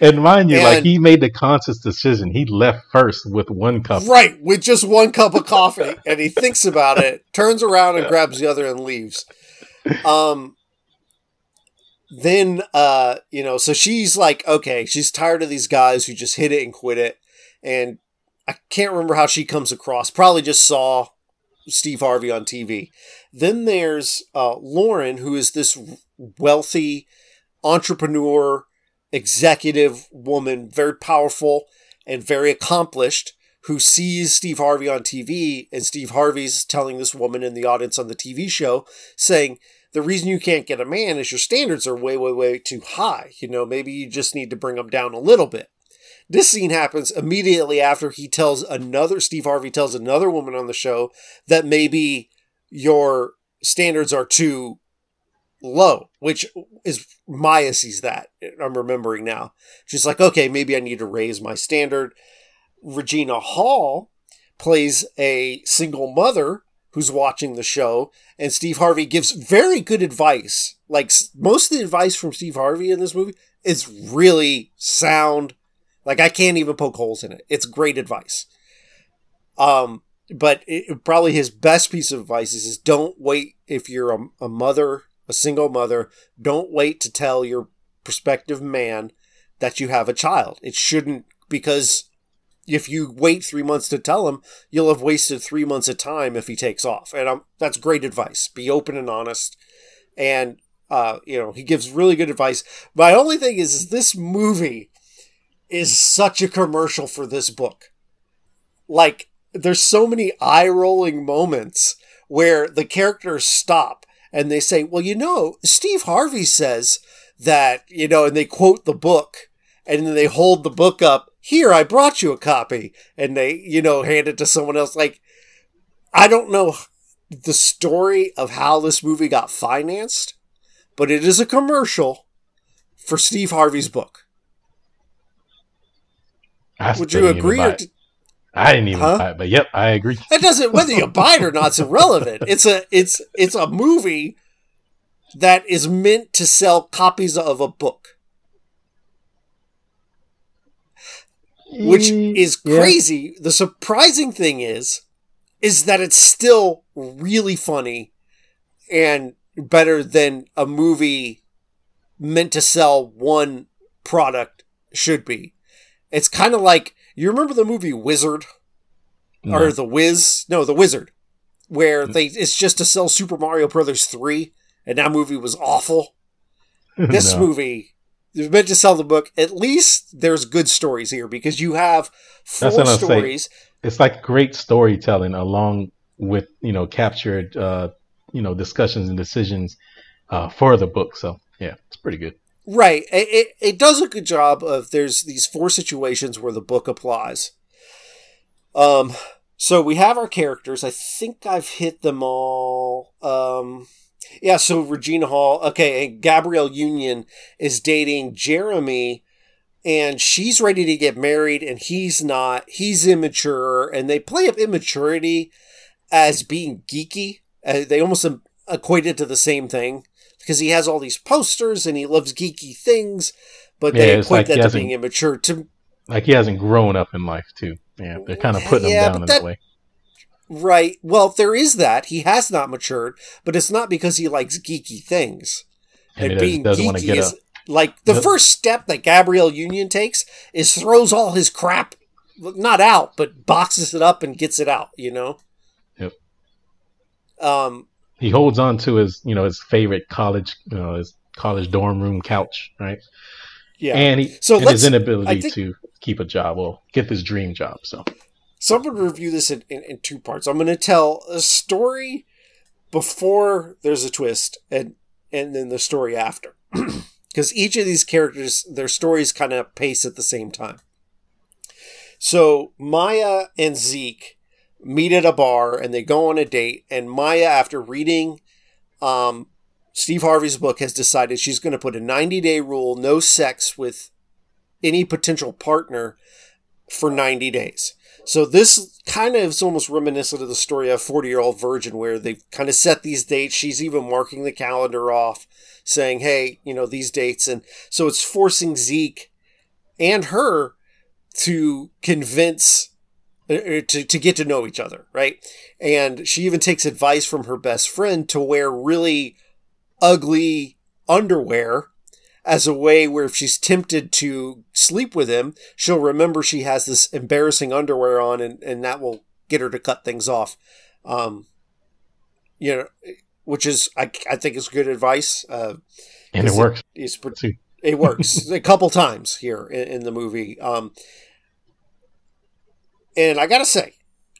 and mind you, and, like he made the conscious decision. He left first with one cup, right, with just one cup of coffee, and he thinks about it, turns around and grabs the other and leaves. Um. Then, uh, you know, so she's like, okay, she's tired of these guys who just hit it and quit it, and I can't remember how she comes across. Probably just saw Steve Harvey on TV. Then there's uh, Lauren, who is this wealthy entrepreneur, executive woman, very powerful and very accomplished, who sees Steve Harvey on TV, and Steve Harvey's telling this woman in the audience on the TV show, saying, the reason you can't get a man is your standards are way, way, way too high. You know, maybe you just need to bring them down a little bit. This scene happens immediately after he tells another, Steve Harvey tells another woman on the show that maybe your standards are too low, which is Maya sees that. I'm remembering now. She's like, okay, maybe I need to raise my standard. Regina Hall plays a single mother who's watching the show, and Steve Harvey gives very good advice. Like most of the advice from Steve Harvey in this movie is really sound. Like I can't even poke holes in it. It's great advice. Um, but it, probably his best piece of advice is, is don't wait if you're a, a mother a single mother, don't wait to tell your prospective man that you have a child. It shouldn't, because if you wait three months to tell him, you'll have wasted three months of time if he takes off. And um, that's great advice. Be open and honest. And, uh, you know, he gives really good advice. My only thing is, is this movie is such a commercial for this book. Like, there's so many eye rolling moments where the characters stop and they say, well, you know, Steve Harvey says that, you know, and they quote the book and then they hold the book up. Here, I brought you a copy. And they, you know, hand it to someone else. Like, I don't know the story of how this movie got financed, but it is a commercial for Steve Harvey's book. I Would you agree? Or I didn't even huh? buy it, but yep, I agree. It doesn't whether you buy it or not. It's irrelevant. It's a it's it's a movie that is meant to sell copies of a book. Which is Yeah. crazy. The surprising thing is, is that it's still really funny and better than a movie meant to sell one product should be. It's kind of like you remember the movie Wizard No. or The Wiz? No, The Wizard, where they it's just to sell Super Mario Brothers three, and that movie was awful. This No. movie is meant to sell the book. At least there's good stories here because you have four That's what I'm saying. stories. it's like great storytelling along with you know captured uh you know discussions and decisions uh for the book so yeah it's pretty good Right. It, it, it does a good job of there's these four situations where the book applies. Um so we have our characters. I think I've hit them all. Um yeah, so Regina Hall, okay, and Gabrielle Union is dating Jeremy and she's ready to get married and he's not. He's immature and they play up immaturity as being geeky. Uh, they almost equate it to the same thing because he has all these posters and he loves geeky things, but they Yeah, it's equate like that to being immature. To like he hasn't grown up in life too yeah they're kind of putting Yeah, him down in that- that way right, well, there is that he has not matured, but it's not because he likes geeky things. and And, being doesn't, doesn't want to geeky get is up like the first step that Gabrielle Union takes is throws all his crap not out, but boxes it up and gets it out. You know. Yep. Um. he holds on to his you know his favorite college you know his college dorm room couch right Yeah. and he So and his inability think- to keep a job or get this dream job so So I'm going to review this in, in, in two parts. I'm going to tell a story before there's a twist, and and then the story after, because each of these characters, their stories kind of pace at the same time. So Maya and Zeke meet at a bar, and they go on a date. And Maya, after reading um, Steve Harvey's book, has decided she's going to put a 90 day rule: no sex with any potential partner for 90 days. So this kind of is almost reminiscent of the story of 40 year old virgin where they've kind of set these dates. She's even marking the calendar off saying, Hey, you know, these dates. And so it's forcing Zeke and her to convince uh, uh, to, to get to know each other. Right. And she even takes advice from her best friend to wear really ugly underwear as a way where if she's tempted to sleep with him, she'll remember she has this embarrassing underwear on and, and that will get her to cut things off. Um, you know, which is, I, I think is good advice. Uh, and it- works it's, pre- it works a couple times here in, in the movie. Um, and I gotta say,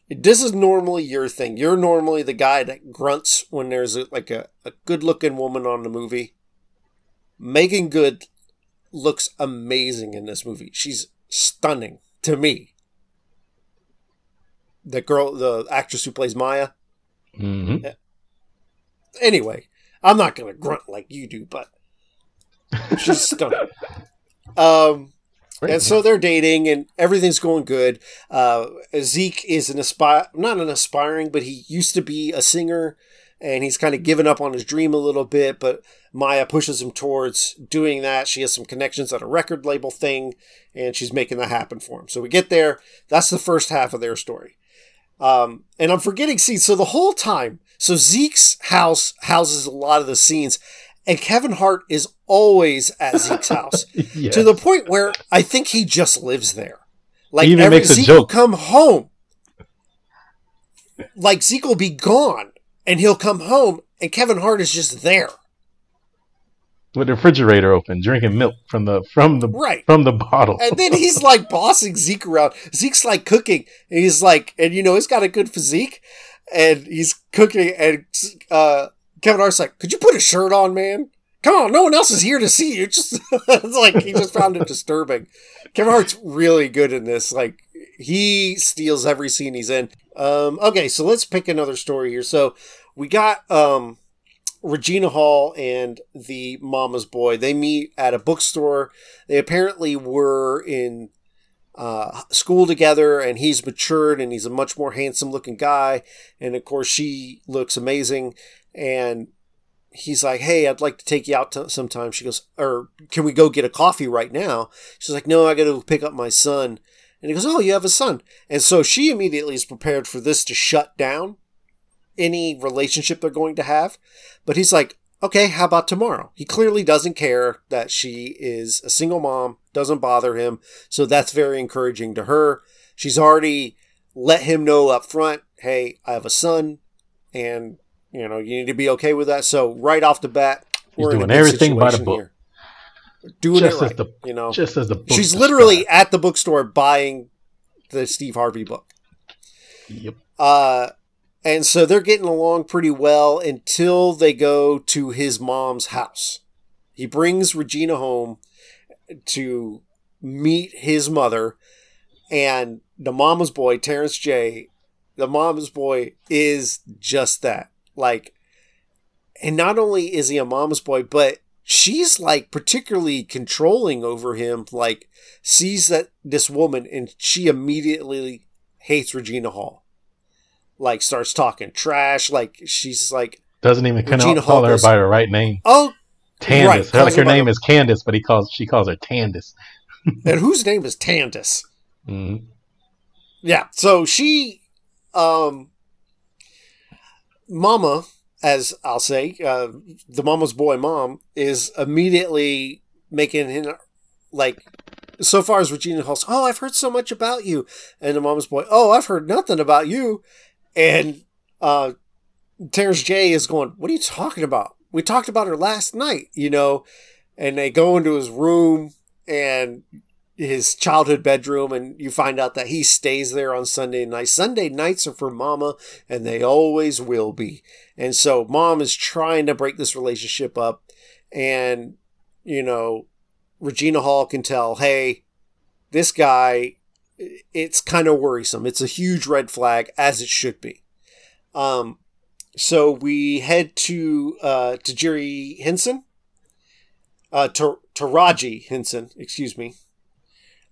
this is normally your thing. You're normally the guy that grunts when there's a, like a, a good looking woman on the movie. Meagan Good looks amazing in this movie. She's stunning to me. The girl, the actress who plays Maya. hmm Anyway, I'm not gonna grunt like you do, but she's stunning. Um, and so they're dating, and everything's going good. Uh, Zeke is an aspire, not an aspiring, but he used to be a singer, and he's kind of given up on his dream a little bit. But Maya pushes him towards doing that. She has some connections at a record label thing, and she's making that happen for him. So we get there. That's the first half of their story. Um, and I'm forgetting scenes. So the whole time, so Zeke's house houses a lot of the scenes, and Kevin Hart is always at Zeke's house Yes. to the point where I think he just lives there. Like He even every makes a Zeke joke. will come home. Like Zeke will be gone, and he'll come home, and Kevin Hart is just there. With the refrigerator open, drinking milk from the from the Right. from the bottle. And then he's like bossing Zeke around. Zeke's like cooking, and he's like, and you know, he's got a good physique, and he's cooking, and uh, Kevin Hart's like, "Could you put a shirt on, man? Come on, no one else is here to see you." Just it's like he just found it disturbing. Kevin Hart's really good in this. Like he steals every scene he's in. Um, okay, so let's pick another story here. So we got um, Regina Hall and the Mama's Boy. They meet at a bookstore. They apparently were in uh, school together, and he's matured and he's a much more handsome looking guy. And of course, she looks amazing. And he's like, Hey, I'd like to take you out to sometime. She goes, Or can we go get a coffee right now? She's like, No, I got to pick up my son. And he goes, Oh, you have a son. And so she immediately is prepared for this to shut down any relationship they're going to have. But he's like, Okay, how about tomorrow? He clearly doesn't care that she is a single mom, doesn't bother him. So that's very encouraging to her. She's already let him know up front, Hey, I have a son. And, you know, you need to be okay with that. So right off the bat, He's we're doing everything by the book. here. Doing Just it as right, the- you know. Just as the book She's literally at the bookstore buying the Steve Harvey book. Yep. Uh, and so they're getting along pretty well until they go to his mom's house. He brings Regina home to meet his mother, and the mama's boy, Terrence J. The mama's boy is just that. Like, and not only is he a mama's boy, but she's like particularly controlling over him. Like, sees that this woman, and she immediately hates Regina Hall. Like, starts talking trash. Like, she's like, Doesn't even call, Regina call her by her right name. oh, Tandis. Right, Her- like her her name her- is Candace, but he calls she calls her Tandis. and whose name is Tandis? hmm Yeah. So she, um, Mama, as I'll say, uh, the mama's boy mom is immediately making him like. So far as Regina Hall's, oh, I've heard so much about you, and the mama's boy, oh, I've heard nothing about you, and uh, Terrence J is going, what are you talking about? We talked about her last night, you know, and they go into his room and his childhood bedroom and you find out that he stays there on Sunday nights. Sunday nights are for mama and they always will be. And so mom is trying to break this relationship up and you know Regina Hall can tell, "Hey, this guy it's kind of worrisome. It's a huge red flag as it should be." Um so we head to uh to Jerry Henson uh, to Taraji Henson, excuse me.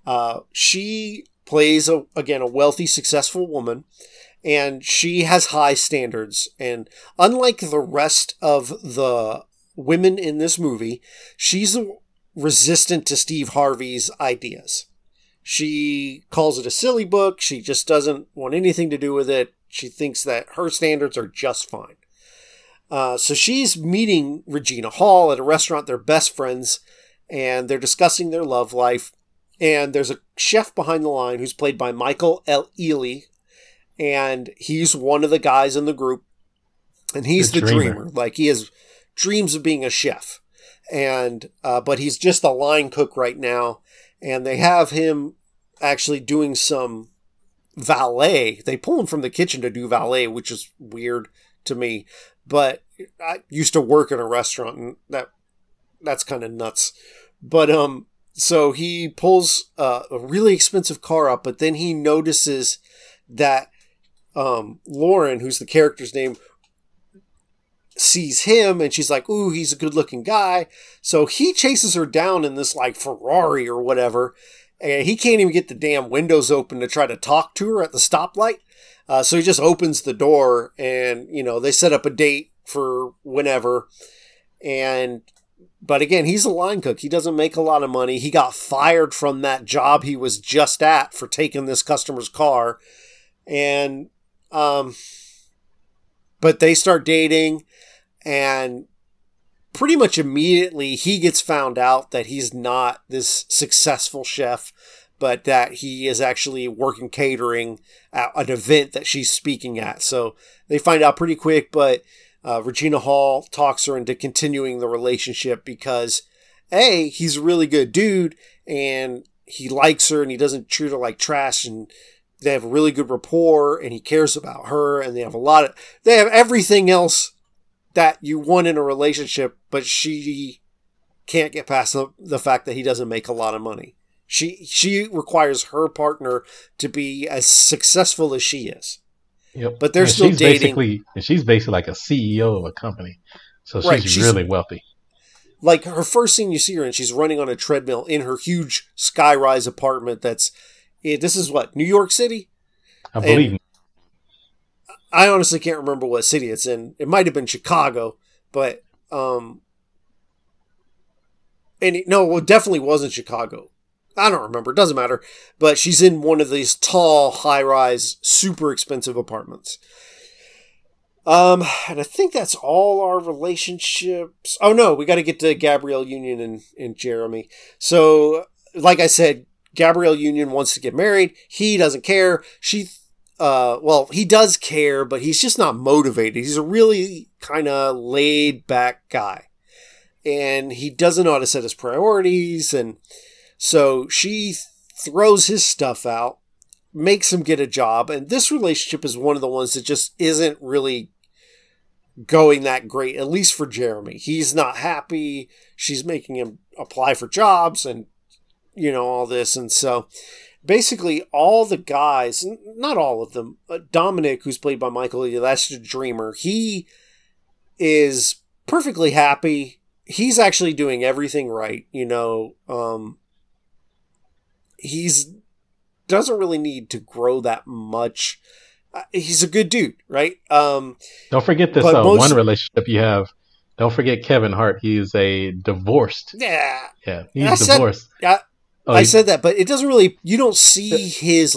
Uh, she plays a, again a wealthy, successful woman, and she has high standards. And unlike the rest of the women in this movie, she's resistant to Steve Harvey's ideas. She calls it a silly book. She just doesn't want anything to do with it. She thinks that her standards are just fine. Uh, so she's meeting Regina Hall at a restaurant. They're best friends, and they're discussing their love life. And there's a chef behind the line who's played by Michael L. Ely, and he's one of the guys in the group. And he's the, The dreamer. dreamer. Like he has dreams of being a chef, and uh, but he's just a line cook right now. And they have him actually doing some valet. They pull him from the kitchen to do valet, which is weird to me. But I used to work in a restaurant, and that that's kind of nuts. But um, so he pulls uh, a really expensive car up, but then he notices that um, Lauren, who's the character's name, sees him, and she's like, "Ooh, he's a good-looking guy." So he chases her down in this like Ferrari or whatever, and he can't even get the damn windows open to try to talk to her at the stoplight. Uh, so he just opens the door, and you know they set up a date for whenever. And but again, he's a line cook. He doesn't make a lot of money. He got fired from that job he was just at for taking this customer's car, and um, but they start dating, and pretty much immediately he gets found out that he's not this successful chef but that he is actually working catering at an event that she's speaking at. So they find out pretty quick, but uh, Regina Hall talks her into continuing the relationship because A, he's a really good dude and he likes her and he doesn't treat her like trash and they have a really good rapport and he cares about her and they have a lot of they have everything else that you want in a relationship, but she can't get past the, the fact that he doesn't make a lot of money. She she requires her partner to be as successful as she is. Yep. But they're And still she's dating. Basically, and she's basically like a CEO of a company, so she's, Right, she's- really wealthy. Like her first scene you see her and she's running on a treadmill in her huge skyrise apartment that's eh, this is what, New York City? I believe. I honestly can't remember what city it's in. It might have been Chicago, but um and it, no, it definitely wasn't Chicago. I don't remember. It doesn't matter. But she's in one of these tall, high rise, super expensive apartments. Um, and I think that's all our relationships. Oh no, we got to get to Gabrielle Union and, and Jeremy. So, like I said, Gabrielle Union wants to get married. He doesn't care. She, uh, well, he does care, but he's just not motivated. He's a really kind of laid back guy. And he doesn't know how to set his priorities. And so she throws his stuff out, makes him get a job. And this relationship is one of the ones that just isn't really going that great, at least for Jeremy. He's not happy. She's making him apply for jobs and, you know, all this. And so basically, all the guys, not all of them, Dominic, who's played by Michael, that's the dreamer, he is perfectly happy. He's actually doing everything right, you know. Um, he's doesn't really need to grow that much uh, he's a good dude, right? Um, don't forget this uh, most... one relationship you have. Don't forget Kevin Hart. He's a divorced. Yeah, yeah, he's I divorced. Said, yeah, oh, I said that, but it doesn't really. You don't see his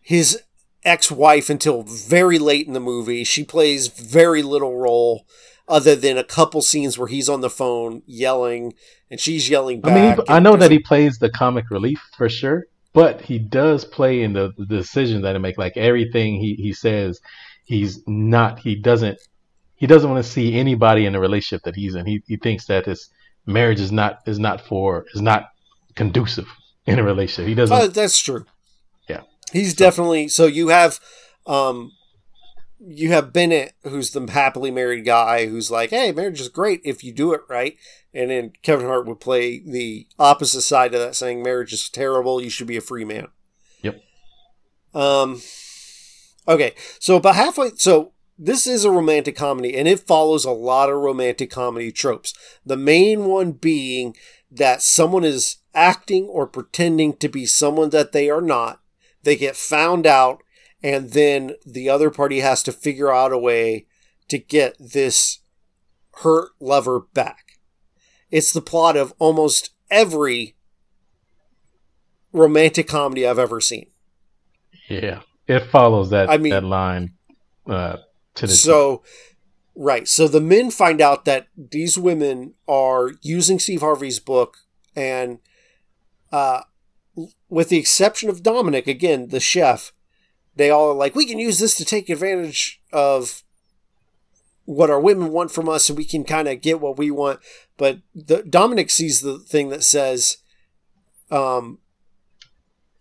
his ex-wife until very late in the movie. She plays very little role other than a couple scenes where he's on the phone yelling and she's yelling back. I mean, I know that he plays the comic relief for sure, but he does play in the, the decisions that he make. Like everything he, he says, he's not. He doesn't. He doesn't want to see anybody in the relationship that he's in. He he thinks that his marriage is not is not for is not conducive in a relationship. He doesn't. Uh, that's true. Yeah, he's so. definitely. So you have, um, you have Bennett, who's the happily married guy, who's like, "Hey, marriage is great if you do it right." And then Kevin Hart would play the opposite side of that, saying marriage is terrible. You should be a free man. Yep. Um. Okay, so about halfway, so this is a romantic comedy, and it follows a lot of romantic comedy tropes. The main one being that someone is acting or pretending to be someone that they are not. They get found out, and then the other party has to figure out a way to get this hurt lover back. It's the plot of almost every romantic comedy I've ever seen. Yeah, it follows that I mean, that line uh, to the so. Right. So the men find out that these women are using Steve Harvey's book, and uh, with the exception of Dominic, again, the chef, they all are like, we can use this to take advantage of what our women want from us, and we can kind of get what we want. But the, Dominic sees the thing that says um,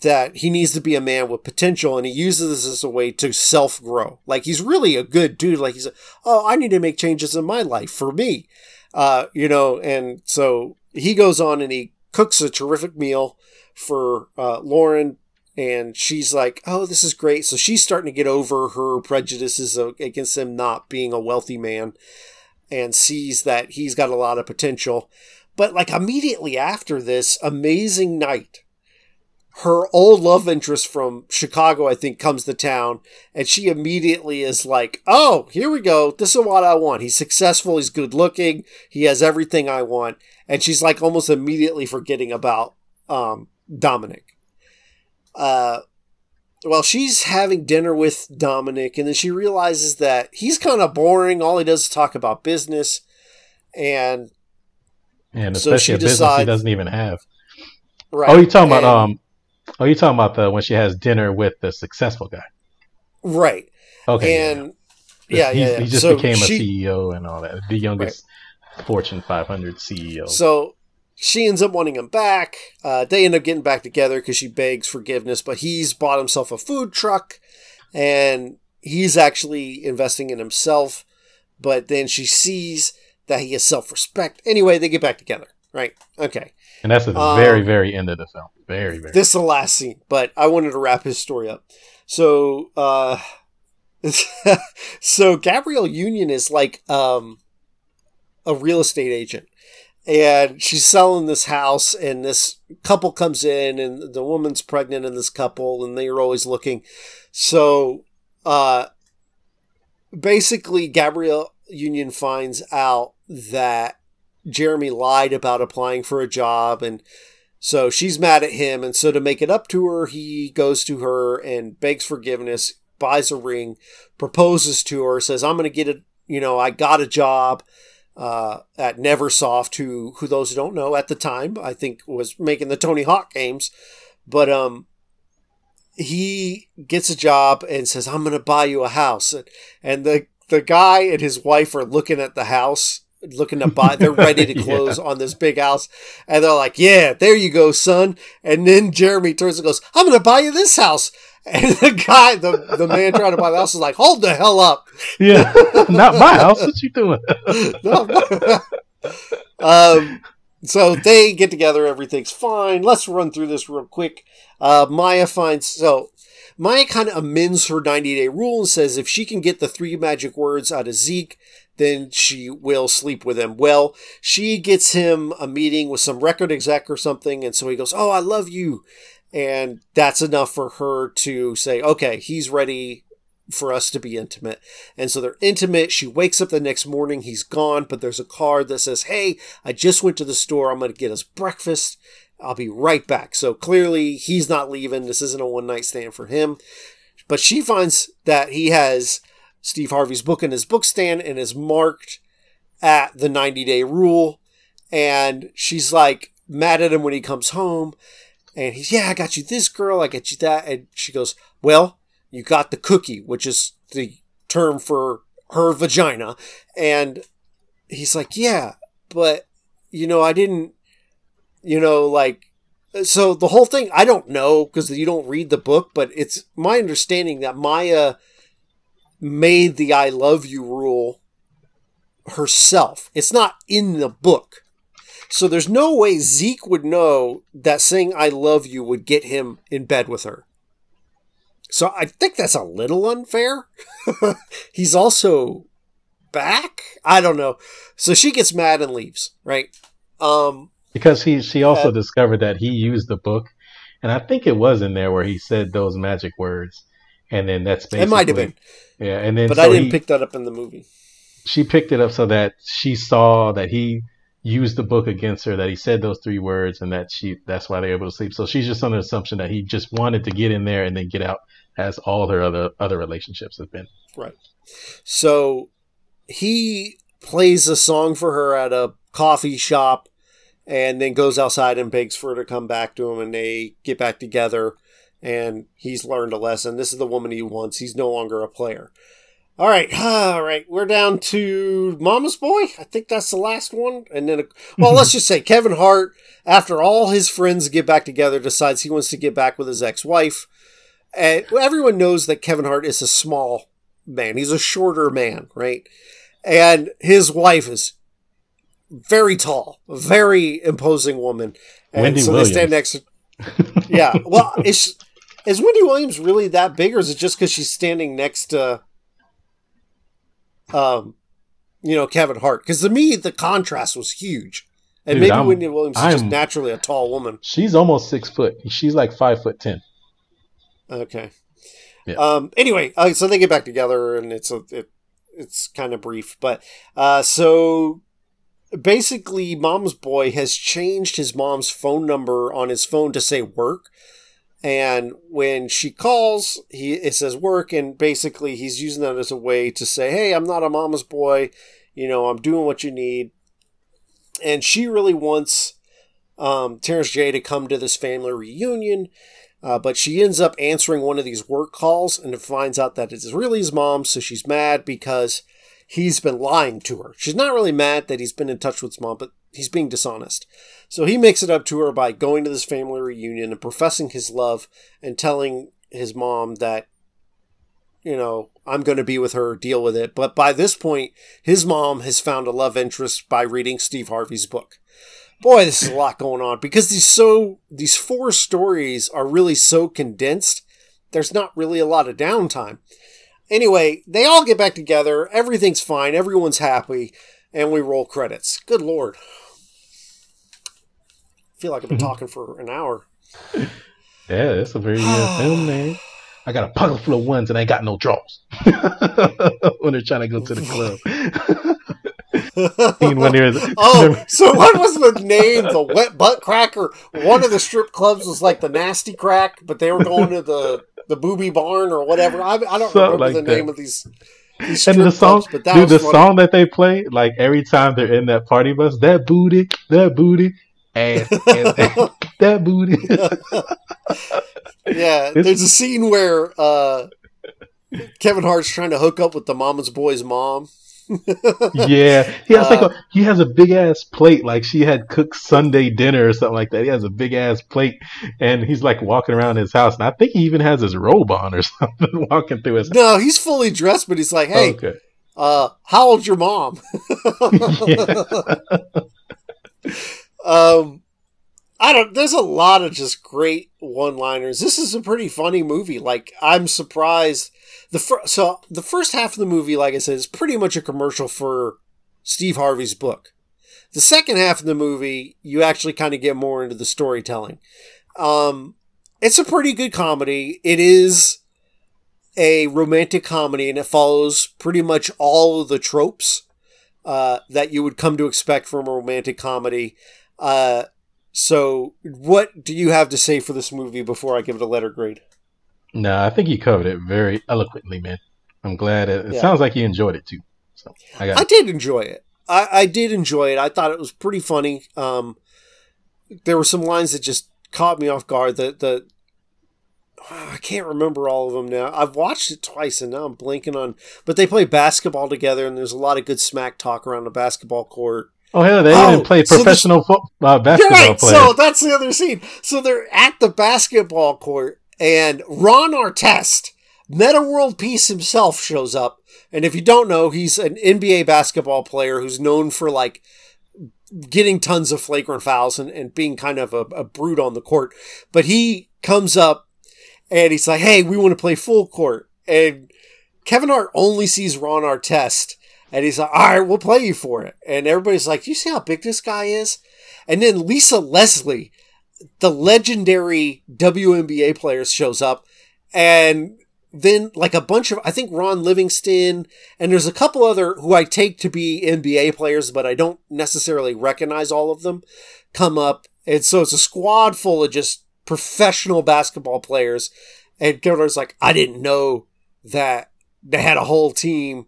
that he needs to be a man with potential, and he uses this as a way to self grow. Like he's really a good dude. Like he's, a, oh, I need to make changes in my life for me, uh, you know. And so he goes on and he cooks a terrific meal for uh, Lauren and she's like, "Oh, this is great." So she's starting to get over her prejudices against him not being a wealthy man, and sees that he's got a lot of potential. But like immediately after this amazing night, her old love interest from Chicago, I think, comes to town, and she immediately is like, "Oh, here we go. This is what I want. He's successful. He's good looking. He has everything I want." And she's like almost immediately forgetting about um, Dominic uh, well, she's having dinner with Dominic, and then she realizes that he's kind of boring. All he does is talk about business, and and especially so a business decides, he doesn't even have. Right. Oh, you talking and, about um? Oh, you talking about the when she has dinner with the successful guy? Right. Okay. And yeah, yeah, yeah, he just so became she, a CEO and all that. The youngest. Fortune 500 CEO. So she ends up wanting him back. Uh, they end up getting back together because she begs forgiveness, but he's bought himself a food truck and he's actually investing in himself. But then she sees that he has self respect. Anyway, they get back together, right? Okay. And that's the um, very, very end of the film. Very, very. This is the last scene, but I wanted to wrap his story up. So, uh, so Gabrielle Union is like um, a real estate agent and she's selling this house and this couple comes in and the woman's pregnant in this couple and they're always looking so uh basically gabrielle union finds out that jeremy lied about applying for a job and So she's mad at him, and so to make it up to her, he goes to her and begs forgiveness, buys a ring, proposes to her, says, "I'm going to get it. You know, I got a job." Uh, at Neversoft, who who those who don't know at the time, I think was making the Tony Hawk games, but um, he gets a job and says, "I'm going to buy you a house," and, and the the guy and his wife are looking at the house, looking to buy. They're ready to close yeah. on this big house, and they're like, "Yeah, there you go, son." And then Jeremy turns and goes, "I'm going to buy you this house." And the guy, the, the man trying to buy the house is like, hold the hell up. Yeah. Not my house. What you doing? um, so they get together. Everything's fine. Let's run through this real quick. Uh, Maya finds, so Maya kind of amends her 90 day rule and says if she can get the three magic words out of Zeke, then she will sleep with him. Well, she gets him a meeting with some record exec or something. And so he goes, Oh, I love you. And that's enough for her to say, okay, he's ready for us to be intimate. And so they're intimate. She wakes up the next morning. He's gone, but there's a card that says, Hey, I just went to the store. I'm going to get us breakfast. I'll be right back. So clearly he's not leaving. This isn't a one night stand for him. But she finds that he has Steve Harvey's book in his book stand and is marked at the 90 day rule. And she's like mad at him when he comes home. And he's, yeah, I got you this girl, I got you that. And she goes, well, you got the cookie, which is the term for her vagina. And he's like, yeah, but, you know, I didn't, you know, like, so the whole thing, I don't know because you don't read the book, but it's my understanding that Maya made the I love you rule herself. It's not in the book. So there's no way Zeke would know that saying I love you would get him in bed with her. So I think that's a little unfair. He's also back? I don't know. So she gets mad and leaves, right? Um because he she also uh, discovered that he used the book and I think it was in there where he said those magic words. And then that's basically It might have been. Yeah, and then But so I didn't he, pick that up in the movie. She picked it up so that she saw that he used the book against her that he said those three words and that she that's why they're able to sleep. So she's just under the assumption that he just wanted to get in there and then get out as all her other other relationships have been. Right. So he plays a song for her at a coffee shop and then goes outside and begs for her to come back to him and they get back together and he's learned a lesson. This is the woman he wants. He's no longer a player all right, all right. We're down to Mama's Boy. I think that's the last one. And then, well, let's just say Kevin Hart, after all his friends get back together, decides he wants to get back with his ex-wife. And everyone knows that Kevin Hart is a small man. He's a shorter man, right? And his wife is very tall, very imposing woman. And Wendy so Williams. they stand next. To, yeah. Well, is is Wendy Williams really that big, or is it just because she's standing next to? Um, you know, Kevin Hart. Because to me, the contrast was huge. And Dude, maybe I'm, Wendy Williams is I'm, just naturally a tall woman. She's almost six foot. She's like five foot ten. Okay. Yeah. Um. Anyway, uh, so they get back together, and it's a it, it's kind of brief, but uh, so basically, mom's boy has changed his mom's phone number on his phone to say work and when she calls, he it says work, and basically he's using that as a way to say, "Hey, I'm not a mama's boy. You know, I'm doing what you need." And she really wants um, Terrence J to come to this family reunion, uh, but she ends up answering one of these work calls and finds out that it's really his mom. So she's mad because he's been lying to her. She's not really mad that he's been in touch with his mom, but he's being dishonest. So he makes it up to her by going to this family reunion and professing his love and telling his mom that, you know, I'm going to be with her, deal with it. But by this point, his mom has found a love interest by reading Steve Harvey's book. Boy, this is a lot going on because these so these four stories are really so condensed. There's not really a lot of downtime. Anyway, they all get back together. Everything's fine. Everyone's happy. And we roll credits. Good Lord feel like I've been mm-hmm. talking for an hour. Yeah, it's a very good film, man. I got a pocket full of ones and I ain't got no draws when they're trying to go to the club. scene when there's oh, so what was the name? The wet butt cracker. One of the strip clubs was like the nasty crack, but they were going to the the booby barn or whatever. I, I don't Something remember like the that. name of these. these and the song, clubs, but that dude, the funny. song that they play, like every time they're in that party bus, that booty, that booty, ass, ass, that booty. Yeah, there's a scene where uh, Kevin Hart's trying to hook up with the mama's boy's mom. yeah, he has like Uh, a he has a big ass plate, like she had cooked Sunday dinner or something like that. He has a big ass plate, and he's like walking around his house, and I think he even has his robe on or something, walking through his. No, he's fully dressed, but he's like, "Hey, Okay. uh, how old's your mom?" Um, I don't. There's a lot of just great one-liners. This is a pretty funny movie. Like, I'm surprised. The fir- so the first half of the movie, like I said, is pretty much a commercial for Steve Harvey's book. The second half of the movie, you actually kind of get more into the storytelling. Um, it's a pretty good comedy. It is a romantic comedy, and it follows pretty much all of the tropes uh, that you would come to expect from a romantic comedy. Uh, so, what do you have to say for this movie before I give it a letter grade? No, I think you covered it very eloquently, man. I'm glad. It, it Yeah. sounds like you enjoyed it too. So I I did enjoy it. I, I did enjoy it. I thought it was pretty funny. Um, there were some lines that just caught me off guard. The the I can't remember all of them now. I've watched it twice and now I'm blanking on. But they play basketball together and there's a lot of good smack talk around the basketball court. Oh hell, they Oh, even play so this- professional fo- uh, basketball right. players. So that's the other scene. So they're at the basketball court, and Ron Artest, Metta World Peace himself, shows up. And if you don't know, he's an NBA basketball player who's known for like getting tons of flagrant fouls and, and being kind of a, a brute on the court. But he comes up and he's like, "Hey, we want to play full court." And Kevin Hart only sees Ron Artest, and he's like, "All right, we'll play you for it." And everybody's like, "Do you see how big this guy is?" And then Lisa Leslie, the legendary WNBA player, shows up, and then like a bunch of I think Ron Livingston and there's a couple other who I take to be NBA players, but I don't necessarily recognize all of them come up. And so it's a squad full of just professional basketball players. And Gildar's like, I didn't know that they had a whole team.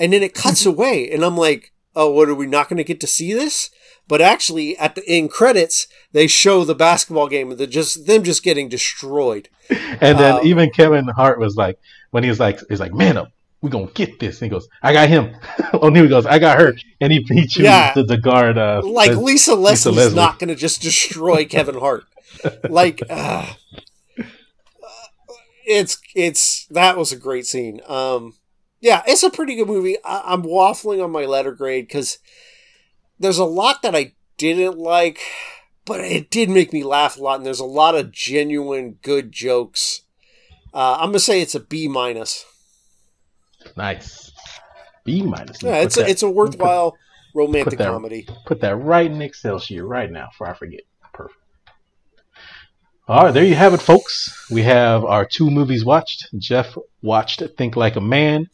And then it cuts away, and I'm like, oh, what are we not going to get to see this? But actually, at the end credits, they show the basketball game the just them just getting destroyed. And then Um, even Kevin Hart was like, when he was like, he's like, man up, we gonna get this. And he goes, I got him. oh, he goes, I got her. And he, he chooses Yeah. to, to guard. Uh, like the- Lisa Leslie's Leslie. not going to just destroy Kevin Hart. Like, uh, it's it's that was a great scene. Um, yeah, it's a pretty good movie. I, I'm waffling on my letter grade because there's a lot that I didn't like, but it did make me laugh a lot, and there's a lot of genuine good jokes. Uh, I'm gonna say it's a B minus. nice. B minus. Yeah, Put it's a, that- it's a worthwhile romantic that- comedy. Put that right in Excel sheet right now before I forget. All right, there you have it, folks. We have our two movies watched. Jeff watched Think Like a Man,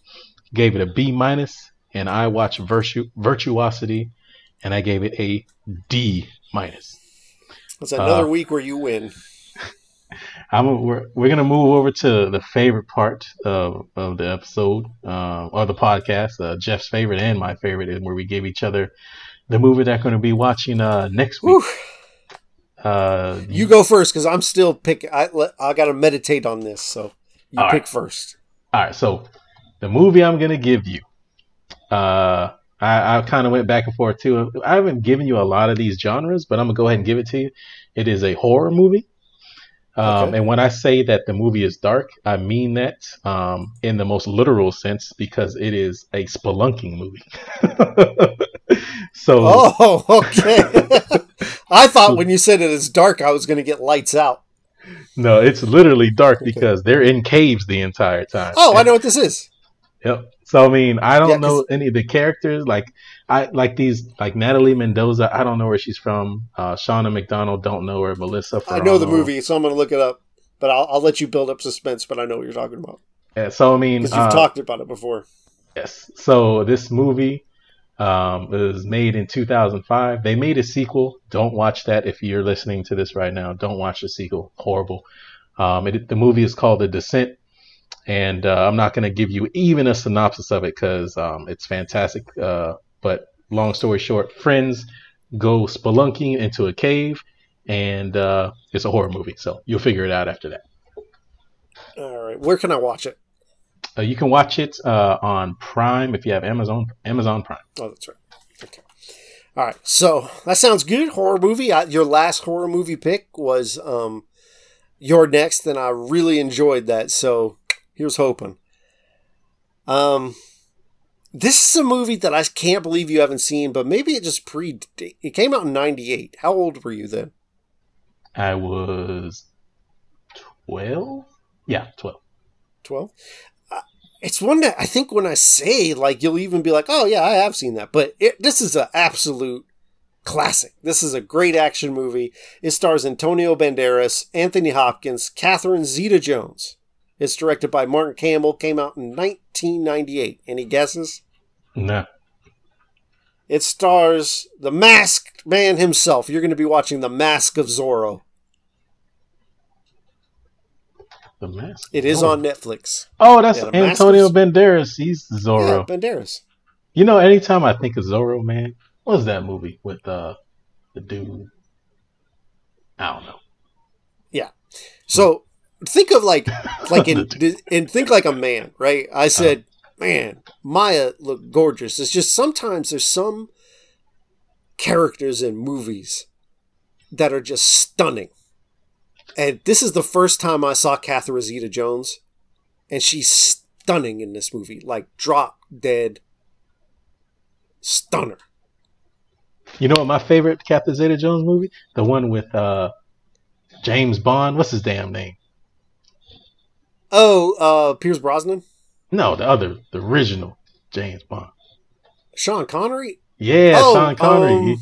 gave it a B minus, and I watched Virtu- Virtuosity, and I gave it a D minus. It's another Uh, week where you win. I'm, we're we're gonna move over to the favorite part of, of the episode uh, or the podcast. Uh, Jeff's favorite and my favorite, is where we give each other the movie that we're going to be watching uh, next week. Whew. Uh, You go first because I'm still picking. I I got to meditate on this, so you pick right. first. All right, so the movie I'm gonna give you, uh, I, I kind of went back and forth too. I haven't given you a lot of these genres, but I'm gonna go ahead and give it to you. It is a horror movie, um, Okay. and when I say that the movie is dark, I mean that um, in the most literal sense because it is a spelunking movie. so Oh, okay. I thought when you said it is dark, I was going to get lights out. no, it's literally dark Okay. because they're in caves the entire time. Oh, I know what this is. Yep. So I mean, I don't Yeah, know any of the characters. Like I like these, like Natalie Mendoza. I don't know where she's from. Uh, Shauna McDonald. Don't know her. Melissa. I know the movie, so I'm going to look it up. But I'll, I'll let you build up suspense. But I know what you're talking about Yeah, so I mean, because you've uh, talked about it before. yes. So this movie, Um, it was made in 2005. They made a sequel. Don't watch that if you're listening to this right now. Don't watch the sequel. Horrible. Um, it, the movie is called The Descent, and uh, I'm not going to give you even a synopsis of it because um, it's fantastic. Uh, but long story short, friends go spelunking into a cave, and uh, it's a horror movie. So you'll figure it out after that. All right, where can I watch it? Uh, you can watch it uh, on Prime if you have Amazon Amazon Prime. Oh, that's right. Okay. All right. So that sounds good. Horror movie. I, your last horror movie pick was um, You're Next, and I really enjoyed that. So here's hoping. Um, this is a movie that I can't believe you haven't seen, but maybe it just pre. It came out in '98. How old were you then? I was twelve. Yeah, twelve. Twelve it's one that I think when I say like you'll even be like, oh yeah, I have seen that. But it, this is an absolute classic. This is a great action movie. It stars Antonio Banderas, Anthony Hopkins, Catherine Zeta-Jones. It's directed by Martin Campbell. Came out in 1998. Any guesses? No. It stars the masked man himself. You're going to be watching The Mask of Zorro. The Mask. It is on Netflix. Oh, that's yeah, Antonio Banderas. He's Zorro. Yeah, Banderas. You know, anytime I think of Zorro, man, what's that movie with uh, the dude? I don't know. Yeah. So think of like like in and think like a man, right? I said, uh, man, Mya looked gorgeous. It's just sometimes there's some characters in movies that are just stunning. And this is the first time I saw Catherine Zeta Jones, and she's stunning in this movie. Like drop dead stunner. You know what my favorite Catherine Zeta Jones movie? The one with uh James Bond. What's his damn name? Oh, uh Pierce Brosnan? No, the other, the original James Bond. Sean Connery? Yeah, oh, Sean Connery.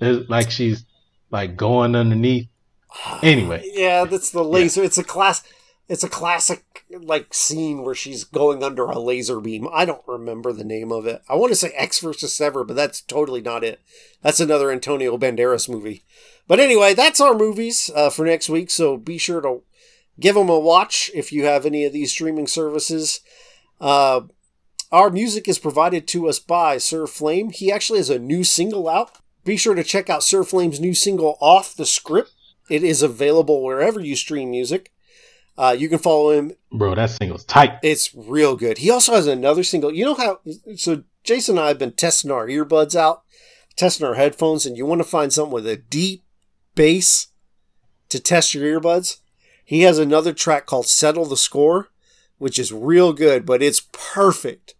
Um, like she's like going underneath Anyway. Yeah, that's the laser. Yeah. It's a class. It's a classic like scene where she's going under a laser beam. I don't remember the name of it. I want to say Ecks versus Sever, but that's totally not it. That's another Antonio Banderas movie. But anyway, that's our movies uh, for next week. So be sure to give them a watch if you have any of these streaming services. Uh, our music is provided to us by Sir Flame. He actually has a new single out. Be sure to check out Sir Flame's new single, Off the Script. It is available wherever you stream music. Uh, you can follow him. Bro, that single's tight. It's real good. He also has another single. You know how? So Jason and I have been testing our earbuds out, testing our headphones, and you want to find something with a deep bass to test your earbuds. He has another track called Settle the Score, which is real good, but it's perfect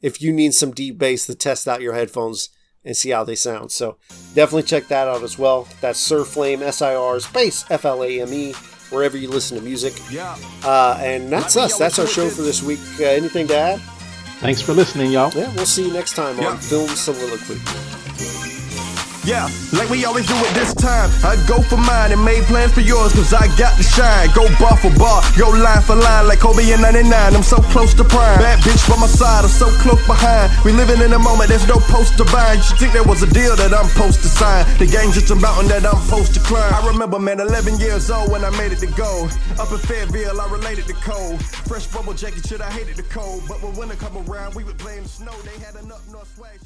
if you need some deep bass to test out your headphones and see how they sound. So definitely check that out as well. That's Sir Flame, S I R space F L A M E, wherever you listen to music. Yeah. Uh, and that's us. That's our show for this week. Uh, anything to add? Thanks for listening, y'all. Yeah, we'll see you next time yeah. on Film Soliloquy. Yeah, like we always do at this time. I go for mine and made plans for yours, cause I got to shine. Go bar for bar, go line for line, like Kobe in 99. I'm so close to prime. Bad bitch by my side, I'm so close behind. We living in a moment, there's no post to bind. You think there was a deal that I'm supposed to sign? The game's just a mountain that I'm supposed to climb. I remember, man, 11 years old when I made it to go. Up in Fayetteville, I related to cold. Fresh bubble jacket, shit, I hated the cold. But when winter come around, we would play in the snow. They had enough north swag,